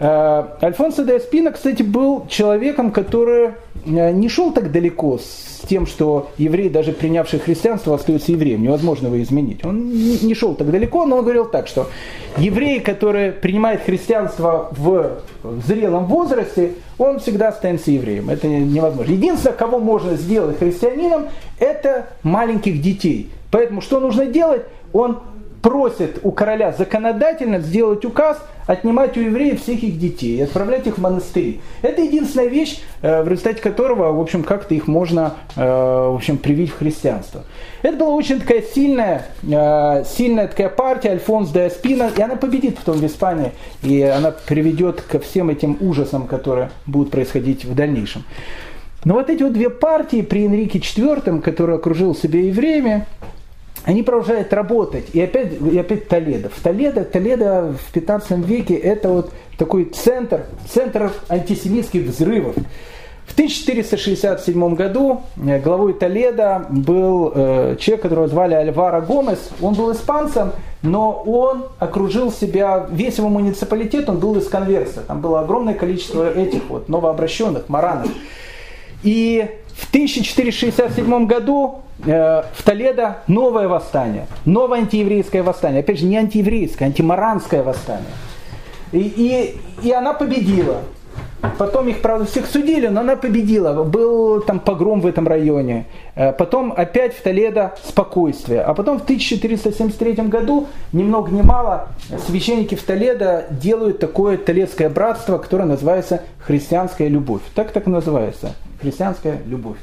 Э, Альфонсо де Эспина, кстати, был человеком, который э, не шел так далеко с тем, что еврей, даже принявший христианство, остается евреем. Невозможно его изменить. Он не шел так далеко, но он говорил так, что еврей, который принимает христианство в зрелом возрасте, он всегда останется евреем. Это невозможно. Единственное, кого можно сделать христианином, это маленьких детей. Поэтому что нужно делать? Он просит у короля законодательно сделать указ отнимать у евреев всех их детей и отправлять их в монастыри. Это единственная вещь, э, в результате которого, в общем, как-то их можно, э, в общем, привить в христианство. Это была очень такая сильная, э, сильная такая партия Альфонс де Эспина, и она победит потом в Испании, и она приведет ко всем этим ужасам, которые будут происходить в дальнейшем. Но вот эти вот две партии при Энрике IV, который окружил себя евреями, они продолжают работать. И опять, и опять Толедо. В Толедо, Толедо в 15 веке это вот такой центр, центр антисемитских взрывов. В 1467 году э, главой Толедо был э, человек, которого звали Альваро Гомес. Он был испанцем, но он окружил себя, весь его муниципалитет, он был из конверса. Там было огромное количество этих вот новообращенных, маранов. И в 1467 году э, в Толедо новое восстание, новое антиеврейское восстание. Опять же, не антиеврейское, антимаранское восстание. И, и, и она победила. Потом их, правда, всех судили, но она победила. Был там погром в этом районе. Э, потом опять в Толедо спокойствие. А потом в 1473 году, ни много ни мало, священники в Толедо делают такое толедское братство, которое называется христианская любовь. Так так называется христианская любовь.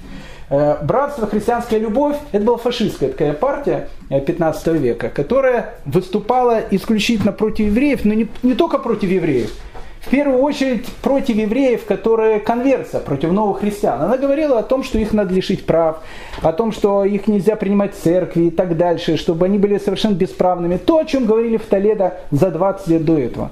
Э, братство, христианская любовь, это была фашистская такая партия 15 э, века, которая выступала исключительно против евреев, но не, не только против евреев, в первую очередь против евреев, которые конверсия, против новых христиан. Она говорила о том, что их надо лишить прав, о том, что их нельзя принимать в церкви и так дальше, чтобы они были совершенно бесправными. То, о чем говорили в Толедо за 20 лет до этого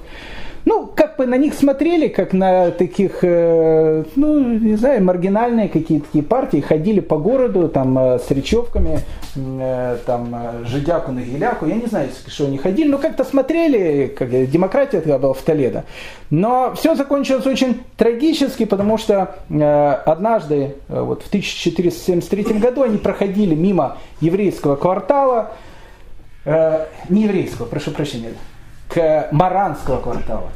ну, как бы на них смотрели, как на таких, э, ну, не знаю, маргинальные какие-то такие партии, ходили по городу там э, с речевками, э, там, жидяку на геляку, я не знаю, что они ходили, но как-то смотрели, как демократия тогда была в Толедо. Но все закончилось очень трагически, потому что однажды, вот в 1473 году, они проходили мимо еврейского квартала, не еврейского, прошу прощения, к Маранского квартала.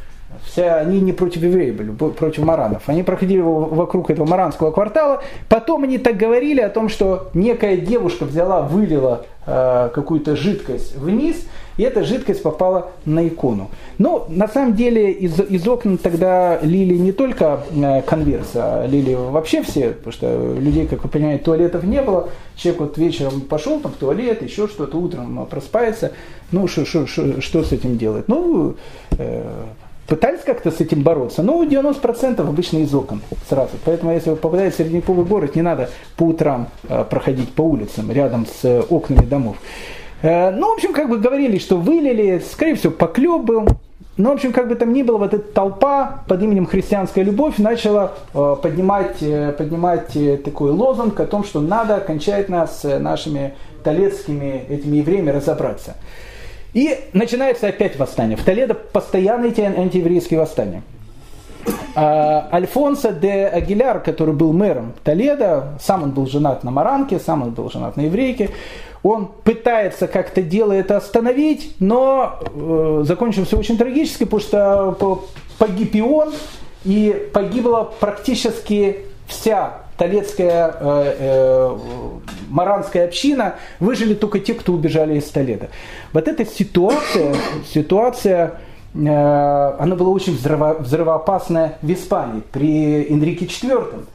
Все они не против евреев были, против маранов. Они проходили вокруг этого маранского квартала. Потом они так говорили о том, что некая девушка взяла, вылила э, какую-то жидкость вниз, и эта жидкость попала на икону. Но на самом деле из, из окон тогда лили не только э, конверс, а лили вообще все, потому что людей, как вы понимаете, туалетов не было. Человек вот вечером пошел там в туалет, еще что-то, утром проспается. Ну, что с этим делать? Ну, э, пытались как-то с этим бороться. Ну, 90% обычно из окон сразу. Поэтому, если вы попадаете в средневековый город, не надо по утрам э, проходить по улицам рядом с э, окнами домов. Э, ну, в общем, как бы говорили, что вылили, скорее всего, поклеп был. Ну, в общем, как бы там ни было, вот эта толпа под именем «Христианская любовь» начала поднимать, поднимать такой лозунг о том, что надо окончательно с нашими талецкими этими евреями разобраться. И начинается опять восстание. В Толедо постоянно эти антиеврейские восстания. А Альфонсо де Агиляр, который был мэром Толеда, сам он был женат на Маранке, сам он был женат на еврейке, он пытается как-то дело это остановить, но э, закончилось все очень трагически, потому что погиб и он, и погибла практически вся Толецкая, э, э, Маранская община, выжили только те, кто убежали из Толеда. Вот эта ситуация, ситуация э, она была очень взрыво, взрывоопасная в Испании при Энрике IV.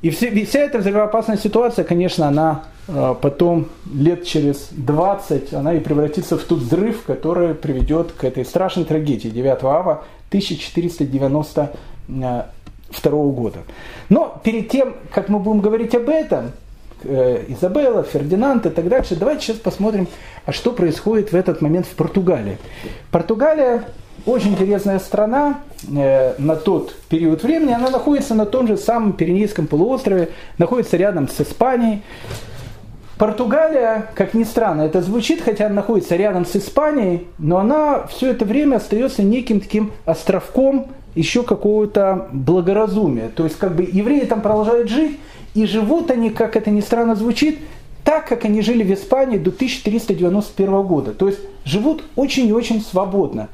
И все, вся эта взрывоопасная ситуация, конечно, она потом лет через 20, она и превратится в тот взрыв, который приведет к этой страшной трагедии 9 ава 1490 1992 года. Но перед тем, как мы будем говорить об этом, э, Изабелла, Фердинанд и так дальше, давайте сейчас посмотрим, а что происходит в этот момент в Португалии. Португалия очень интересная страна э, на тот период времени. Она находится на том же самом Пиренейском полуострове, находится рядом с Испанией. Португалия, как ни странно это звучит, хотя она находится рядом с Испанией, но она все это время остается неким таким островком еще какого-то благоразумия. То есть как бы евреи там продолжают жить, и живут они, как это ни странно звучит, так, как они жили в Испании до 1391 года. То есть живут очень и очень свободно.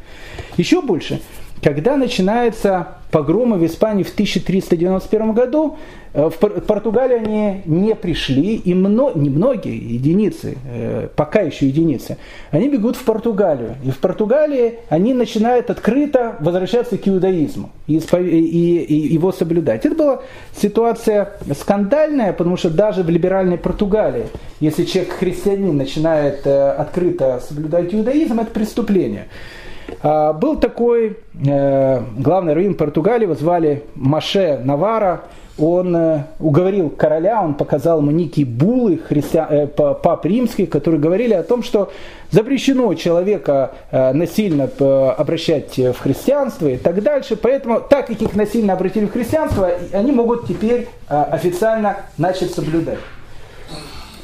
Еще больше, когда начинается погромы в Испании в 1391 году, Э, в Португалию они не пришли, и не многие, единицы, э, пока еще единицы, они бегут в Португалию. И в Португалии они начинают открыто возвращаться к иудаизму и, его соблюдать. Это была ситуация скандальная, потому что даже в либеральной Португалии, если человек христианин начинает э, открыто соблюдать иудаизм, это преступление. А, был такой главный раввин Португалии, его звали Маше Навара, он э, уговорил короля, он показал ему некие булы христиан, э, пап римских, которые говорили о том, что запрещено человека э, насильно обращать в христианство и так дальше. Поэтому, так как их насильно обратили в христианство, они могут теперь официально начать соблюдать.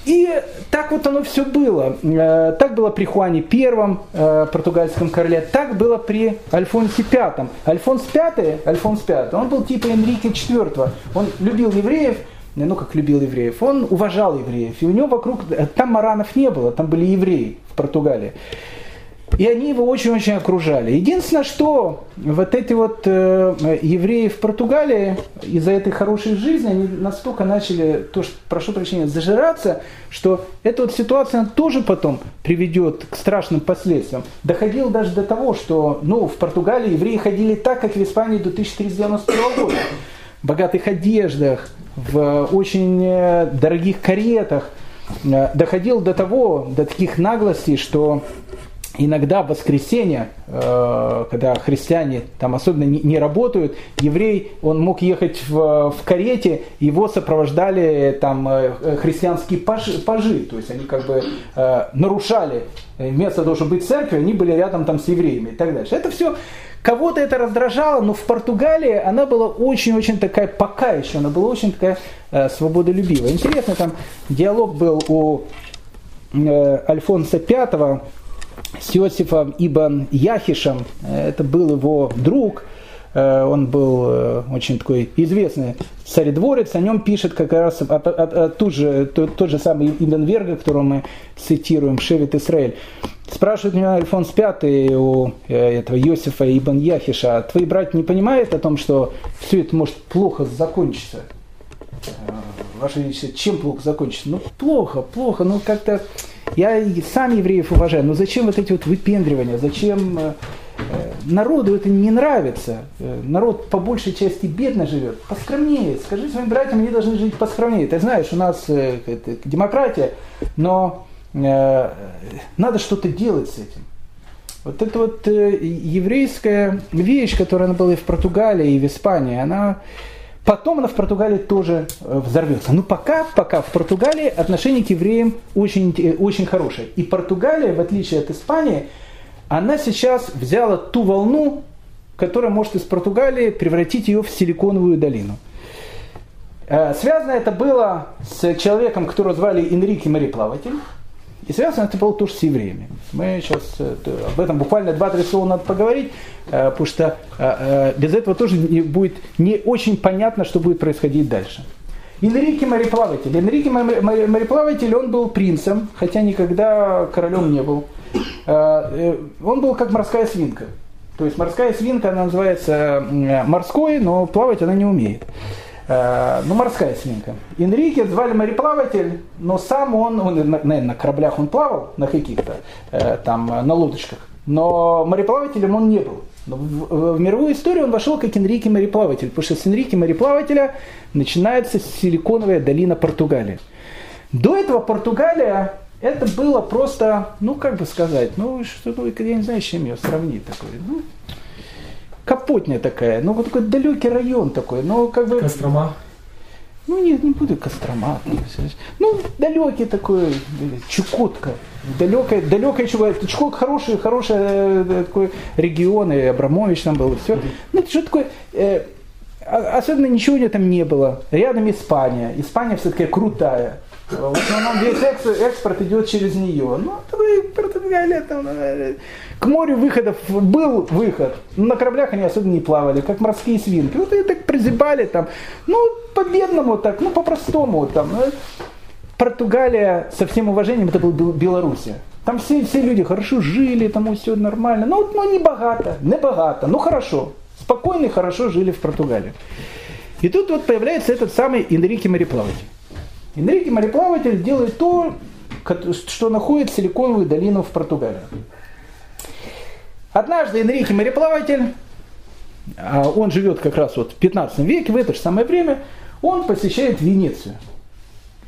И так вот оно все было. Э, так было при Хуане Первом, э, португальском короле, так было при Альфонсе Пятом. Альфонс Пятый, Альфонс Пятый, он был типа Энрике IV. Он любил евреев, ну как любил евреев, он уважал евреев. И у него вокруг, э, там маранов не было, там были евреи в Португалии. И они его очень-очень окружали. Единственное, что вот эти вот э, евреи в Португалии из-за этой хорошей жизни, они настолько начали, то, что, прошу прощения, зажираться, что эта вот ситуация тоже потом приведет к страшным последствиям. Доходило даже до того, что ну, в Португалии евреи ходили так, как в Испании до 1391 года. В богатых одеждах, в очень э, дорогих каретах. Э, доходило до того, до таких наглостей, что иногда в воскресенье, э, когда христиане там особенно не, работают, еврей, он мог ехать в, в карете, его сопровождали там э, христианские пажи, пажи, то есть они как бы э, нарушали того, чтобы быть церкви, они были рядом там с евреями и так дальше. Это все Кого-то это раздражало, но в Португалии она была очень-очень такая, пока еще, она была очень такая свободолюбивая. Интересно, там диалог был у Альфонса V с Иосифом Ибн Яхишем, это был его друг, Э, он был э, очень такой известный царедворец, о нем пишет как раз а, а, а, тот, же, тот, тот же самый Ибн Верга, которого мы цитируем, Шевит Исраэль. Спрашивает меня Альфонс V у э, этого Иосифа Ибн Яхиша, твои братья не понимают о том, что все это может плохо закончиться? Ваше Величество, чем плохо закончится? Ну, плохо, плохо, ну как-то... Я сам евреев уважаю, но зачем вот эти вот выпендривания, зачем Э, народу это не нравится. Э, народ по большей части бедно живет. Поскромнее. Скажи своим братьям, они должны жить поскромнее. Ты знаешь, у нас э, это, демократия, но э, надо что-то делать с этим. Вот эта вот э, еврейская вещь, которая была и в Португалии, и в Испании, она потом она в Португалии тоже взорвется. Но пока, пока в Португалии отношение к евреям очень, очень хорошее. И Португалия, в отличие от Испании, она сейчас взяла ту волну, которая может из Португалии превратить ее в силиконовую долину. Э, связано это было с человеком, которого звали Энрике Мореплаватель. И связано это было тоже с евреями. Мы сейчас э, об этом буквально два-три слова надо поговорить, э, потому что без этого тоже будет не очень понятно, что будет происходить дальше. Энрике мореплаватель. Энрике мореплаватель, он был принцем, хотя никогда королем не был. Э, э, он был как морская свинка. То есть морская свинка, она называется морской, но плавать она не умеет. Э, ну, морская свинка. Энрике звали мореплаватель, но сам он, он наверное, на кораблях он плавал, на каких-то, там, на лодочках. Но мореплавателем он не был. В, в мировую историю он вошел как Энрике мореплаватель, потому что с Энрике мореплавателя начинается силиконовая долина Португалии. До этого Португалия это было просто, ну как бы сказать, ну что, ну, я не знаю, с чем ее сравнить такой. Ну, Капотня такая, ну вот такой далекий район такой, ну как бы... Кострома? Ну нет, не буду Кострома. Ну, далекий такой, Чукотка. Далекая, далекая Чукотка. Чукотка хороший, хороший э, такой регион, и Абрамович там был, и все. Ну, что такое... Э, особенно ничего там не было. Рядом Испания. Испания все-таки крутая. В основном весь экспорт идет через нее. Ну, Португалия там, э, к морю выходов был выход. На кораблях они особенно не плавали, как морские свинки. Вот и так прозябали там. Ну, по-бедному так, ну, по-простому там. Португалия, со всем уважением, это был Белоруссия. Там все, все люди хорошо жили, там все нормально. Ну, ну, не богато, не богато, ну хорошо. Спокойно и хорошо жили в Португалии. И тут вот появляется этот самый Энрике мореплаватель. Энрике мореплаватель делает то, что находит силиконовую долину в Португалии. Однажды Энрике мореплаватель, а он живет как раз вот в 15 веке, в это же самое время, он посещает Венецию.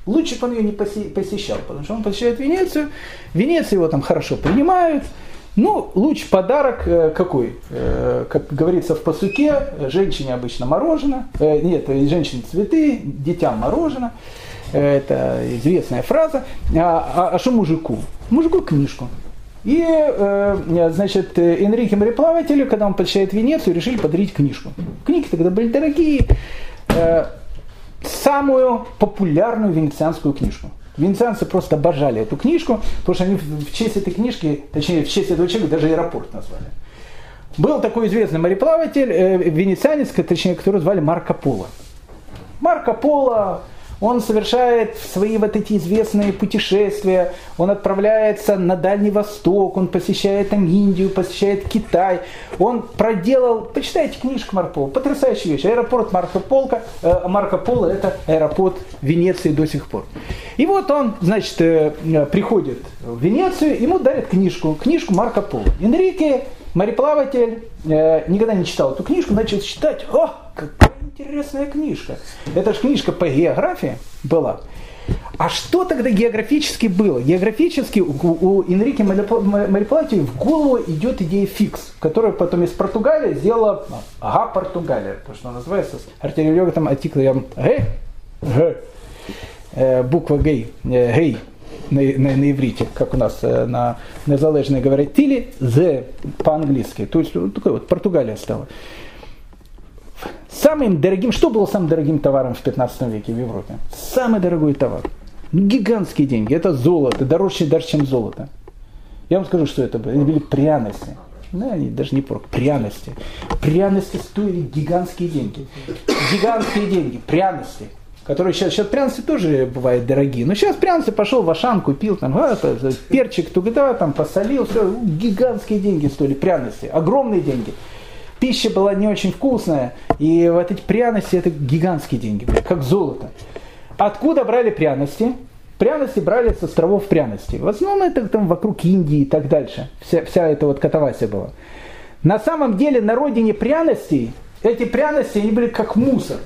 Лучше бы он ее не посещал, потому что он посещает Венецию, в его там хорошо принимают, ну, луч подарок э, какой? Э, как говорится в посуке, женщине обычно мороженое, э, нет, женщине цветы, детям мороженое. Это известная фраза. А, а, а что мужику? Мужику книжку. И, э, значит, Энрике мореплавателю, когда он посещает Венецию, решили подарить книжку. Книги тогда были дорогие. Э, самую популярную венецианскую книжку. Венецианцы просто обожали эту книжку, потому что они в честь этой книжки, точнее, в честь этого человека даже аэропорт назвали. Был такой известный мореплаватель, э, венецианец, точнее, которого звали Марко Поло. Марко Поло он совершает свои вот эти известные путешествия, он отправляется на Дальний Восток, он посещает там Индию, посещает Китай. Он проделал, почитайте книжку Марко Поло, потрясающая вещь. Аэропорт Марко, Полка, э, Марко Поло это аэропорт Венеции до сих пор. И вот он, значит, э, приходит в Венецию, ему дарят книжку, книжку Марко Поло. Энрике, мореплаватель, э, никогда не читал эту книжку, начал читать, о, какая интересная книжка. Это же книжка по географии была. А что тогда географически было? Географически у, у Энрике Мариплати в голову идет идея фикс, которая потом из Португалии сделала ага, Португалия, то, что называется с артиллериогом артиклем г, г, э, буква гей, э, гей на, на, на иврите, как у нас э, на незалежной говорят, или з по-английски. То есть вот такой вот Португалия стала. Самым дорогим, что было самым дорогим товаром в 15 веке в Европе? Самый дорогой товар. Гигантские деньги. Это золото, дороже даже, чем золото. Я вам скажу, что это были. Это были пряности. Ну, они даже не порк, пряности. Пряности стоили гигантские деньги. Гигантские деньги, пряности. Которые сейчас, сейчас пряности тоже бывают дорогие. Но сейчас пряности пошел в Ашан, купил там, а, это, перчик туда, там посолил, все, гигантские деньги стоили пряности, огромные деньги. Пища была не очень вкусная, и вот эти пряности это гигантские деньги, как золото. Откуда брали пряности? Пряности брали с островов пряности. В основном это там вокруг Индии и так дальше. Вся, вся эта вот катавасия была. На самом деле на родине пряностей эти пряности они были как мусор.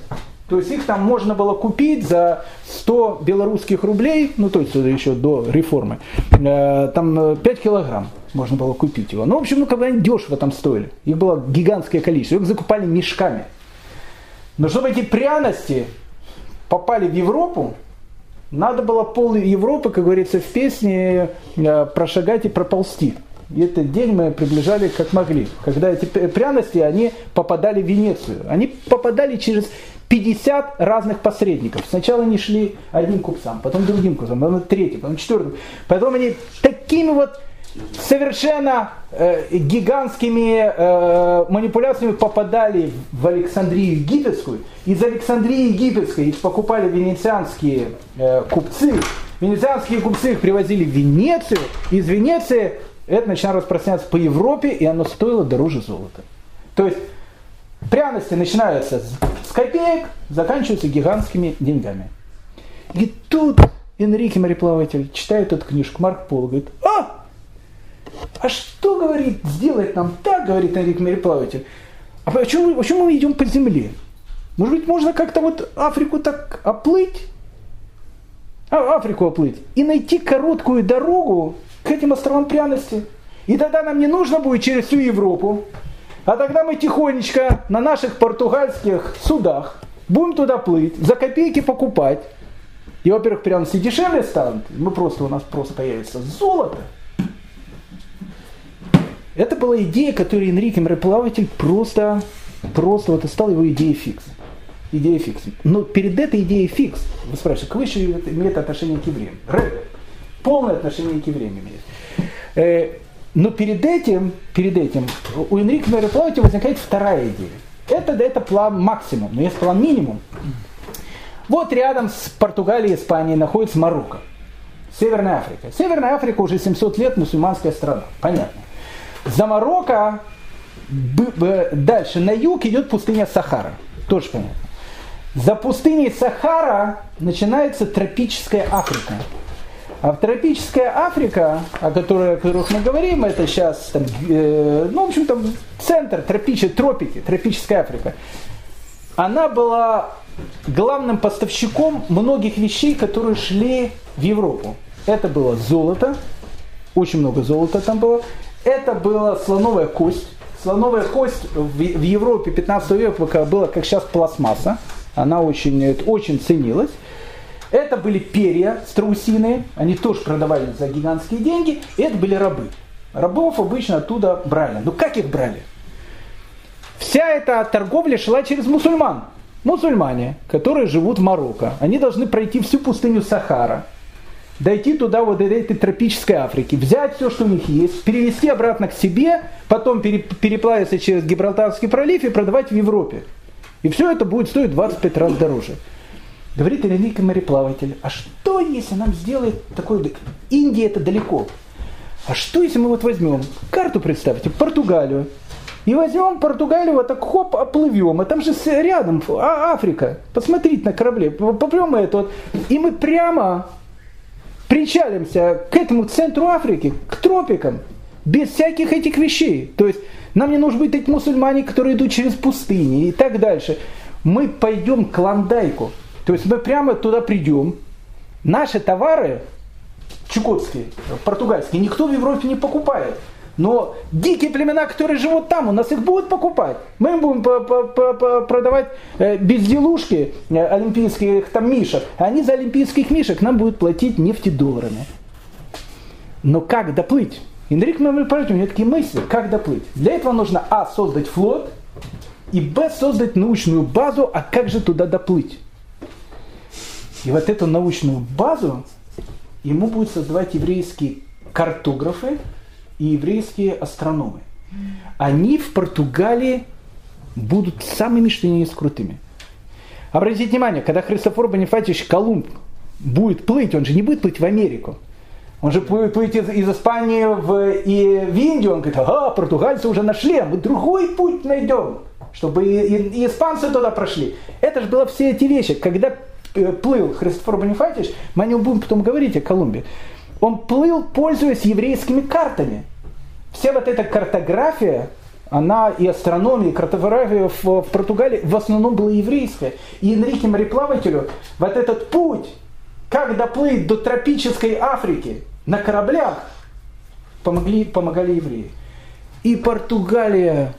То есть их там можно было купить за 100 белорусских рублей, ну то есть еще до реформы, э, там 5 килограмм можно было купить его. Ну, в общем, ну, как бы они дешево там стоили. Их было гигантское количество. Их закупали мешками. Но чтобы эти пряности попали в Европу, надо было пол Европы, как говорится в песне, э, прошагать и проползти. И этот день мы приближали как могли. Когда эти пряности, они попадали в Венецию. Они попадали через 50 разных посредников. Сначала они шли одним купцам, потом другим купцам, потом третьим, потом четвертым. Потом они такими вот совершенно э, гигантскими э, манипуляциями попадали в Александрию Египетскую. Из Александрии Египетской их покупали венецианские э, купцы. Венецианские купцы их привозили в Венецию. Из Венеции это начинало распространяться по Европе, и оно стоило дороже золота. То есть пряности начинаются с копеек, заканчиваются гигантскими деньгами. И тут Энрике мореплаватель читает эту книжку, Марк Пол, говорит, а, а что, говорит, сделать нам так, говорит Энрик мореплаватель, а почему, почему мы идем по земле? Может быть, можно как-то вот Африку так оплыть? А, Африку оплыть. И найти короткую дорогу к этим островам пряности. И тогда нам не нужно будет через всю Европу. А тогда мы тихонечко на наших португальских судах будем туда плыть, за копейки покупать. И, во-первых, пряности дешевле станут. Мы просто, у нас просто появится золото. Это была идея, которую Энрике мореплаватель просто, просто вот стал его идеей фикс. Идея фикс. Но перед этой идеей фикс, вы спрашиваете, какое еще имеет отношение к евреям? Рэб. Полное отношение к евреям имеет. Э, но перед этим, перед этим у Энрике мореплавателя возникает вторая идея. Это, это план максимум, но есть план минимум. Вот рядом с Португалией и Испанией находится Марокко. Северная Африка. Северная Африка уже 700 лет мусульманская страна. Понятно. За Марокко дальше на юг идет пустыня Сахара. Тоже понятно. За пустыней Сахара начинается тропическая Африка. А в тропическая Африка, о которой, о которых мы говорим, это сейчас, там, э, ну, в общем, там центр тропичи, тропики, тропическая Африка, она была главным поставщиком многих вещей, которые шли в Европу. Это было золото, очень много золота там было, это была слоновая кость. Слоновая кость в, в Европе 15 века была, как сейчас, пластмасса. Она очень, очень ценилась. Это были перья страусиные, они тоже продавали за гигантские деньги. И это были рабы. Рабов обычно оттуда брали. Но как их брали? Вся эта торговля шла через мусульман. Мусульмане, которые живут в Марокко, они должны пройти всю пустыню Сахара, дойти туда, вот до этой тропической Африки, взять все, что у них есть, перевести обратно к себе, потом переплавиться через Гибралтарский пролив и продавать в Европе. И все это будет стоить 25 раз дороже. Говорит великий мореплаватель, а что если нам сделать такое... Индия это далеко. А что если мы вот возьмем карту, представьте, Португалию, и возьмем Португалию, вот так хоп, оплывем, а там же рядом а, Африка, посмотрите на корабле, поплем это вот, и мы прямо причалимся к этому центру Африки, к тропикам, без всяких этих вещей. То есть нам не нужны быть эти мусульмане, которые идут через пустыни и так дальше. Мы пойдем к Ландайку. То есть мы прямо туда придем. Наши товары чукотские, португальские, никто в Европе не покупает. Но дикие племена, которые живут там, у нас их будут покупать. Мы им будем продавать э, безделушки э, олимпийских там мишек. А они за олимпийских мишек нам будут платить нефтедолларами. Но как доплыть? Энрик Мемельпарт, у него такие мысли, как доплыть. Для этого нужно, а, создать флот, и, б, создать научную базу, а как же туда доплыть? И вот эту научную базу ему будут создавать еврейские картографы, и еврейские астрономы. они в Португалии будут самыми, что ни есть крутыми. Обратите внимание, когда Христофор Бонифатьевич Колумб будет плыть, он же не будет плыть в Америку. Он же будет плыть из, из Испании в, и в Индию. Он говорит, ага, португальцы уже нашли, а мы другой путь найдем, чтобы и, и, и испанцы туда прошли. Это же было все эти вещи. Когда плыл Христофор Бонифатьевич, мы о нем будем потом говорить, о Колумбе, он плыл, пользуясь еврейскими картами. Вся вот эта картография, она и астрономия, и картография в, в Португалии в основном была еврейская. И Энрике мореплавателю вот этот путь, как доплыть до тропической Африки на кораблях, помогли, помогали евреи. И Португалия,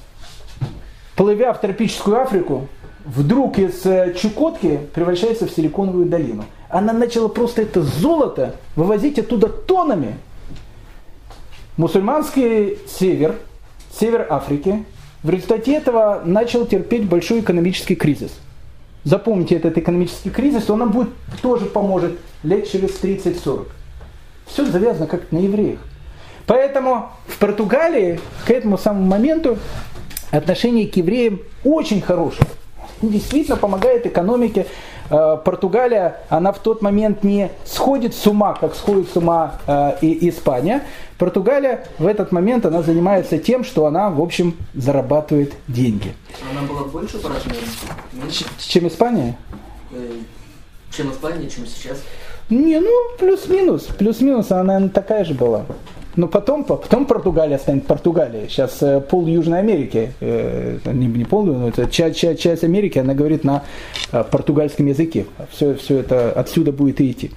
плывя в тропическую Африку, вдруг из э, Чукотки превращается в Силиконовую долину. Она начала просто это золото вывозить оттуда тоннами. Мусульманский север, север Африки, в результате этого начал терпеть большой экономический кризис. Запомните этот экономический кризис, он нам будет тоже поможет лет через 30-40. Все завязано как на евреях. Поэтому в Португалии к этому самому моменту отношение к евреям очень хорошее. Действительно помогает экономике. Э, Португалия, она в тот момент не сходит с ума, как сходит с ума э, и Испания. Португалия в этот момент она занимается тем, что она, в общем, зарабатывает деньги. Она была больше по размеру? Меньше? Чем Испания? Э, Чем Испания, чем сейчас? Не, ну, плюс-минус. Плюс-минус она, наверное, такая же была. Но потом, потом Португалия станет Португалией. Сейчас э, пол Южной Америки, э, не, не пол, но это часть, часть, часть Америки, она говорит на э, португальском языке. Все, все это отсюда будет идти.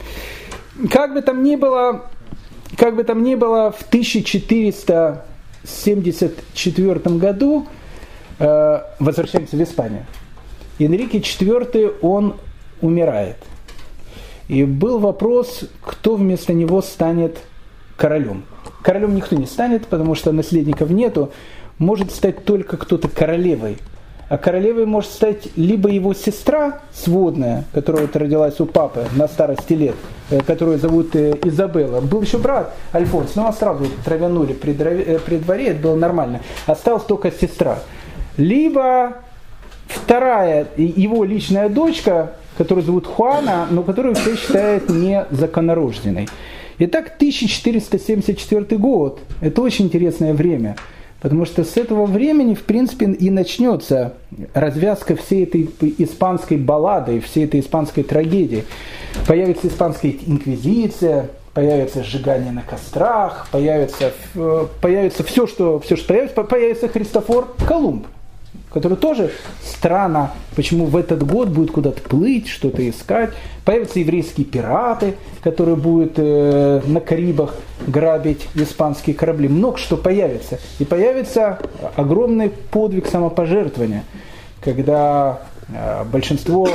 Как бы там ни было, как бы там ни было, в 1474 году возвращаемся в Испанию. Энрике IV, он умирает. И был вопрос, кто вместо него станет королем. Королем никто не станет, потому что наследников нету. Может стать только кто-то королевой. А королевой может стать либо его сестра сводная, которая вот родилась у папы на старости лет, э, которую зовут э, Изабелла. Был еще брат Альфонс, но его сразу травянули при, э, при дворе, это было нормально. Осталась только сестра. Либо вторая, его личная дочка, которую зовут Хуана, но которую все считают незаконнорожденной. Итак, 1474 год. Это очень интересное время. Потому что с этого времени, в принципе, и начнется развязка всей этой испанской баллады, всей этой испанской трагедии. Появится испанская инквизиция, появится сжигание на кострах, появится, появится все, что, все, что появится, появится Христофор Колумб который тоже странно, почему в этот год будет куда-то плыть, что-то искать. Появятся еврейские пираты, которые будут э, на Карибах грабить испанские корабли. Много что появится. И появится огромный подвиг самопожертвования, когда э, большинство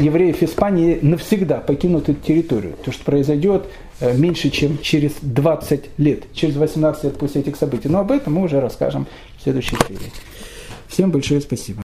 евреев Испании навсегда покинут эту территорию. То, что произойдет э, меньше, чем через 20 лет, через 18 лет после этих событий. Но об этом мы уже расскажем в следующей серии. Всем большое спасибо.